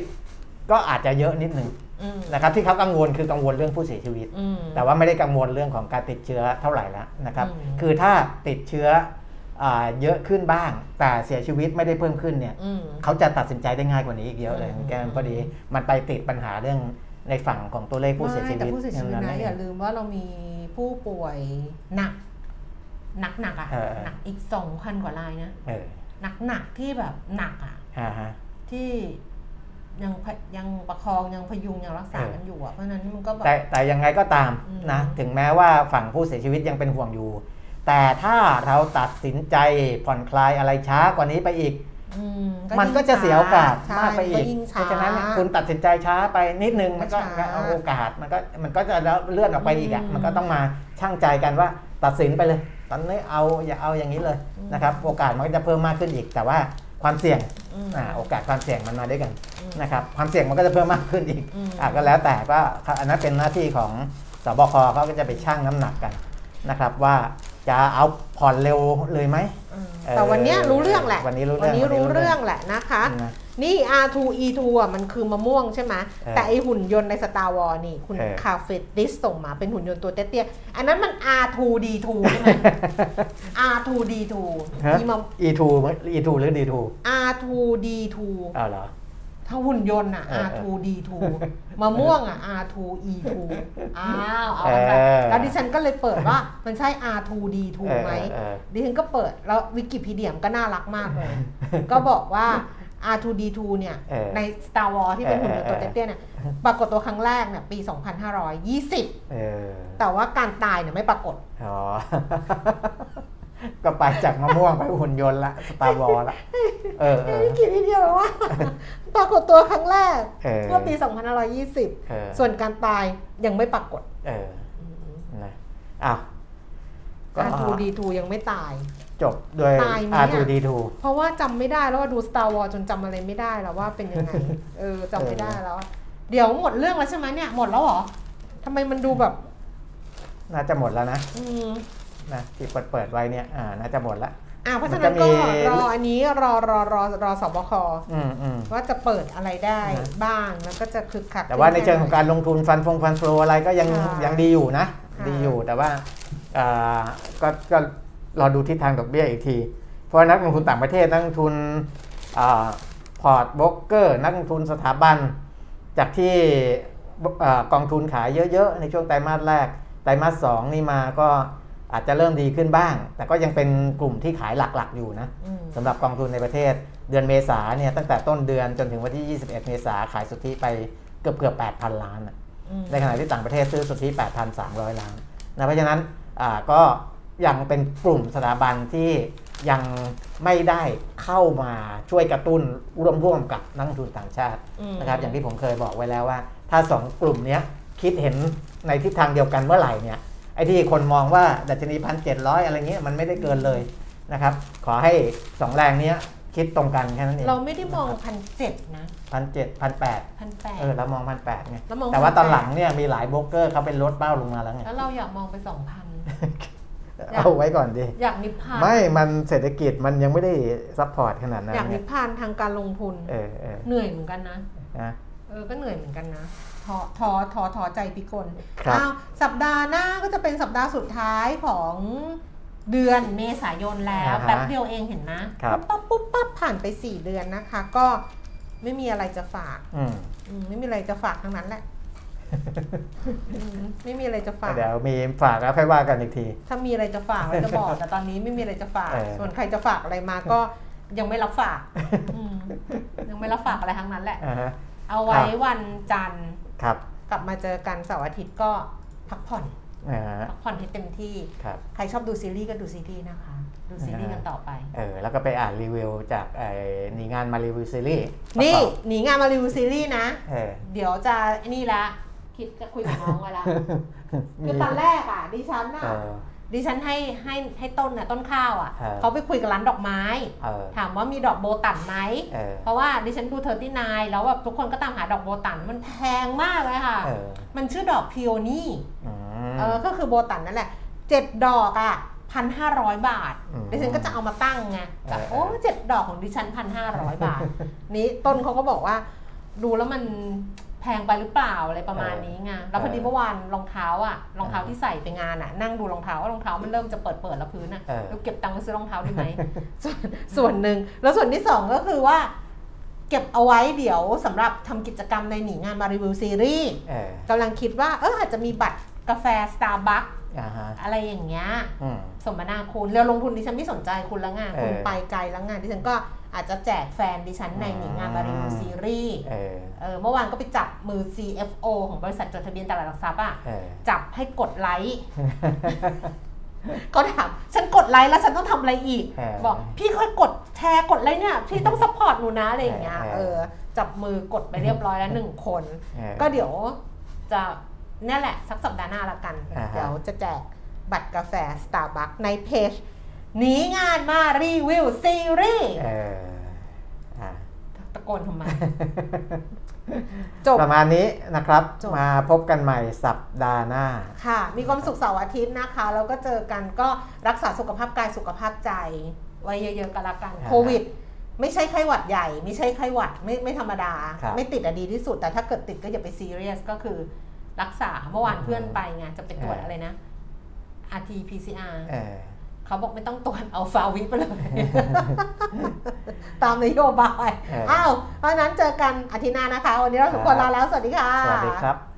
ก็อาจจะเยอะนิดหนึ่งอืมนะครับที่เขากังวลคือกังวลเรื่องผู้เสียชีวิตอืมแต่ว่าไม่ได้กังวลเรื่องของการติดเชื้อเท่าไหร่แล้วนะครับอืมคือถ้าติดเชื้ออา เยอะขึ้นบ้าง แต่เสียชีวิตไม่ได้เพิ่มขึ้นเนี่ยอืมเขาจะตัดสินใจได้ง่ายกว่านี้อีกเยอะเลยอืมแกพอดีมันไปติดปัญหาเรื่องในฝั่งของตัวเลขผู้เสียชีไม่แต่วิตผู้เสียชีวิตนั่นะนเออย่างลืมว่าเรามีผู้ป่วยหนักหนักหนักๆอะเออหนักอีกสองพันกว่ารายนะเออหนักหนักๆที่แบบหนักอะอ่าฮะที่ยังพะยังประคองยังพยุงยังรักษาเออกันอยู่อะเพราะฉะนั้นมันก็แบบแต่แต่ยังไงก็ตามอืมนะถึงแม้ว่าฝั่งผู้เสียชีวิตยังเป็นห่วงอยู่ แต่ถ้าเราตัดสินใจผ่อนคลายอะไรช้ากว่านี้ไปอีกอืมันก็จะเสียโอกาสใช่มากไปอีกยิ่งเพช้าราะฉะนั้นคุณตัดสินใจช้าไปนิดนึงมันก็ช้าเอาโอกาสมันก็มันก็จะเลื่อนออกไปอีกอะอืมมันก็ต้องมาชั่งใจกันว่าตัดสินไปเลย ตอนนี้เอาอย่าเอาอย่างนี้เลยอืมนะครับ โอกาสมันก็จะเพิ่มมากขึ้นอีก แต่ว่าความเสี่ยงอืมอ่าโอกาสความเสี่ยงมันมาด้วยกันอืมนะครับ ความเสี่ยงมันก็จะเพิ่มมากขึ้นอีกอืมอะก็แล้วแต่ก็อันนั้นเป็นหน้าที่ของสบคเขาก็จะไปชั่งน้ำหนักกันนะครับว่า จะเอาผ่อนเร็วเลยไหมอืมเออแต่วันเนี้ยรู้เรื่องแหละ วันนี้รู้เรื่องวันนี้วันนี้รู้รู้เรื่เรื่อองงแหละนะคะนะนี่ R2E2 อะมันคือมะม่วงใช่ไหมเออแต่ไอหุ่นยนต์ใน Star Wars นี่ คุณเออคาเฟดิสส่งมาเป็นหุ่นยนต์ตัวเตี้ยๆอันนั้นมัน R2D2 ใช่ไหม R2D2 ฮะอีมะ E2 E2 หรือ D2 R2D2 อ้าวเหรอ ถ้าหุ่นยนต์อะเออ R2D2 มะม่วงอะ R2E2 อ้าวเอากันไปเออแล้วดิฉันก็เลยเปิดว่ามันใช่ R2D2 เออไหมเออดิฉันก็เปิดแล้ววิกิพีเดียมก็น่ารักมากเลย ก็บอกว่า R2D2 เนี่ยเออใน Star Wars ที่เป็นหุ่นยนต์ตัวเออเออเตี้ยๆเนี่ยปรากฏตัวครั้งแรกเนี่ยปี 2520เออแต่ว่าการตายเนี่ยไม่ปรากฏอ๋อ ก็ไปจากมะม่วงไปหุ่นยนต์ละสตาร์วอลละเออเออวิกิพีเดียบอกว่าปรากฏตัวครั้งแรกเออเมื่อปีเออ2520 ส่วนการตายยังไม่ปรากฏ เออนะอ้าวก็ R2D2 ยังไม่ตาย จบโดยตายไหมอะ R2D2 เพราะว่าจำไม่ได้แล้วว่าดู Star Wars จนจำอะไรไม่ได้แล้วว่าเป็นยังไง เออจำไม่ได้แล้ว เดี๋ยวหมดเรื่องแล้วใช่ไหมเนี่ย หมดแล้วเหรอทำไมมันดูแบบ น่าจะหมดแล้วนะ อืม นะที่เปิดเปิดไว้เนี่ยอ่าน่าจะหมดละอ่าเพราะมัฉะนนั้จะนมีก็รออันนี้รอรอรอรอสบคอืมอืมว่าจะเปิดอะไรได้นะบ้างแล้วก็จะคึกคักแต่ว่าในเชิงของการลงทุนฟันฟงฟันโฟอะไรก็ยังค่ะยังดีอยู่นะค่ะดีอยู่แต่ว่าอ่าก็ก็รอดูทิศทางดอกเบี้ยอีกที เพราะนักลงทุนต่างประเทศนักลงทุนพอร์ตโบรกเกอร์นักลงทุนสถาบัน จากที่อากองทุนขายเยอะๆ ในช่วงไตรมาสแรกไตรมาสสองนี่มาก็ อาจจะเริ่มดีขึ้นบ้าง แต่ก็ยังเป็นกลุ่มที่ขายหลักๆ อยู่นะอืมสำหรับกองทุนในประเทศ เดือนเมษาเนี่ยตั้งแต่ต้นเดือนจนถึงวันที่ 21 เมษาขายสุทธิไปเกือบเกือบ8,000 ล้านอะอืมในขณะที่ต่างประเทศซื้อสุทธิ 8,300 ล้านนะเพราะฉะนั้นอ่าก็ยังเป็นกลุ่มสถาบันที่ยังไม่ได้เข้ามาช่วยกระตุ้นร่วมๆกับนักลงทุนต่างชาติอืมนะครับอย่างที่ผมเคยบอกไว้แล้วว่า ถ้า 2 กลุ่มเนี้ยคิดเห็นในทิศทางเดียวกันเมื่อไหร่เนี่ยไอ้ที่คนมองว่าดัชนีพันเจ็ดร้อยอะไรเงี้ยมันไม่ได้เกินเลยนะครับ ขอให้สองแรงเนี้ยคิดตรงกันแค่นั้นเองเราไม่ได้มองพันเจ็ดนะพันเจ็ดพันแปดพันแปดเออเรามองพันแปดไงเรามองแต่ว่า1,800ตอนหลังเนี่ยมีหลายโบรกเกอร์เขาเป็นลดเป้าลงมาแล้วไงแล้วเราอยากมองไปสองพันอยากเอาไว้ก่อนดิอยากนิพพาน ไม่ มันเศรษฐกิจมันยังไม่ได้ support ขนาดนั้น อยากนิไงพพานทางการลงทุน เออเออเหนื่อยเหมือนกันนะนะ เออ ก็เหนื่อยเหมือนกันนะ ท้อท้อท้อท้อใจพิกลครับ อ้าวสัปดาห์หน้าก็จะเป็นสัปดาห์สุดท้ายของเดือนเมษายนแล้วอ่าฮะแป๊บเดียวเองเห็นนะครับปุ๊บปั๊บปุ๊บปั๊บผ่านไป 4 เดือนนะคะ ก็ไม่มีอะไรจะฝากอืมอืมไม่มีอะไรจะฝากทั้งนั้นแหละอืมไม่มีอะไรจะฝาก เดี๋ยวมีฝากแล้วค่อยว่ากันอีกที ถ้ามีอะไรจะฝากเราจะบอก แต่ตอนนี้ไม่มีอะไรจะฝาก เออ ส่วนใครจะฝากอะไรมาก็ยังไม่รับฝากอืมยังไม่รับฝากอะไรทั้งนั้นแหละ อ่าฮะ เอาไว้ครับวันจันทร์ ครับ กลับมาเจอกันเสาร์อาทิตย์ก็พักผ่อนอ่าฮะพักผ่อนให้เต็มที่ครับใครชอบดูซีรีส์ก็ดูซีรีส์นะคะ ดูซีรีส์กันต่อไป เออ แล้วก็ไปอ่านรีวิวจากไอ้หนีงานมารีวิวซีรีส์ นี่ประกอบหนีงานมารีวิวซีรีส์นะเออเดี๋ยวจะไอ้นี่ละ คิดจะคุยกับน้องไว้ละคือตอนแรกอะดิฉันอะเออ ดิฉันให้ให้ให้ต้นน่ะต้นข้าวอะเออ เขาไปคุยกับร้านดอกไม้ เออ ถามว่ามีดอกโบตันไหม เออ เพราะว่าดิฉันดูเธอที่นายแล้วแบบทุกคนก็ตามหาดอกโบตันมันแพงมากเลยค่ะ เออมันชื่อดอกพิโอนี่อืม เออก็คือโบตันนั่นแหละเจ็ดดอกอะพันห้าร้อยบาท อืมดิฉันก็จะเอามาตั้งไงแบบเออ โอ้เจ็ดดอกของดิฉันพันห้าร้อยบาท นี้ต้นเขาก็บอกว่า ดูแล้วมัน แพงไปหรือเปล่าอะไรประมาณนี้ไงแล้วพอดีเมื่อวานรองเท้าอะรองเท้าที่ใส่ไปงานอะ นั่งดูรองเท้าว่ารองเท้ามันเริ่มจะเปิดเปิดๆแล้วพื้นอะเออเราเก็บตังค์ไปซื้อรองเท้าดีไหมส่วนส่วนหนึ่งแล้วส่วนที่สองก็คือว่า เก็บเอาไว้เดี๋ยวสำหรับทำกิจกรรมในหนีงานมารีวิวซีรีส์เออกำลังคิดว่าเอออาจจะมีบัตรกาแฟ Starbucks อ่าฮะอะไรอย่างเงี้ยอืมสมนาคุณเรือลงทุนดิฉันไม่สนใจคุณแล้วไงเออคุณไปไกลแล้วไงดิฉันก็ อาจจะแจกแฟนดิฉันในหนีงานมารีวิวอืมซีรีส์เออเออเมื่อวานก็ไปจับมือ CFO ของบริษัทจดทะเบียนตลาดหลักทรัพย์อะเออจับให้กดไลค์ก็ถามฉันกดไลค์แล้วฉันต้องทำอะไรอีกเออบอกพี่ค่อยกดแชร์กดไลค์เนี่ย พี่ต้อง support หนูนะอะไรอย่างเงี้ยเออเออจับมือกดไปเรียบร้อยแล้วหนึ่งคนเออก็เดี๋ยวจะเนี่ยแหละ สักสัปดาห์หน้าละกันอ่าฮะเดี๋ยวจะแจกบัตรกาแฟ Starbucks ในเพจ หนีงานมารีวิวซีรีส์เอออ่าตะโกนทำไม จบ ประมาณนี้นะครับ จบ มาพบกันใหม่สัปดาห์หน้า ค่ะ มีความสุขเสาร์อาทิตย์นะคะ แล้วก็เจอกันก็รักษาสุขภาพกายสุขภาพใจ ไว้เยอะๆกันละกันอ่าโควิด ไม่ใช่ไข้หวัดใหญ่ ไม่ใช่ไข้หวัดไม่ไม่ธรรมดา ครับ ไม่ติดอะดีที่สุด แต่ถ้าเกิดติดก็อย่าไปซีเรียสก็คือรักษาเมื่อวานเพื่อนไปไงจะไปตรวจเออออะไรนะ RT PCR เออ เขาบอกไม่ต้องตรวจเอาฟาวิไปเลย ตามนโยบายเอออ้าวเพราะฉะนั้นเจอกันอาทิตย์หน้านะคะ วันนี้เราทุกคนลาแล้ว สวัสดีค่ะ สวัสดีครับ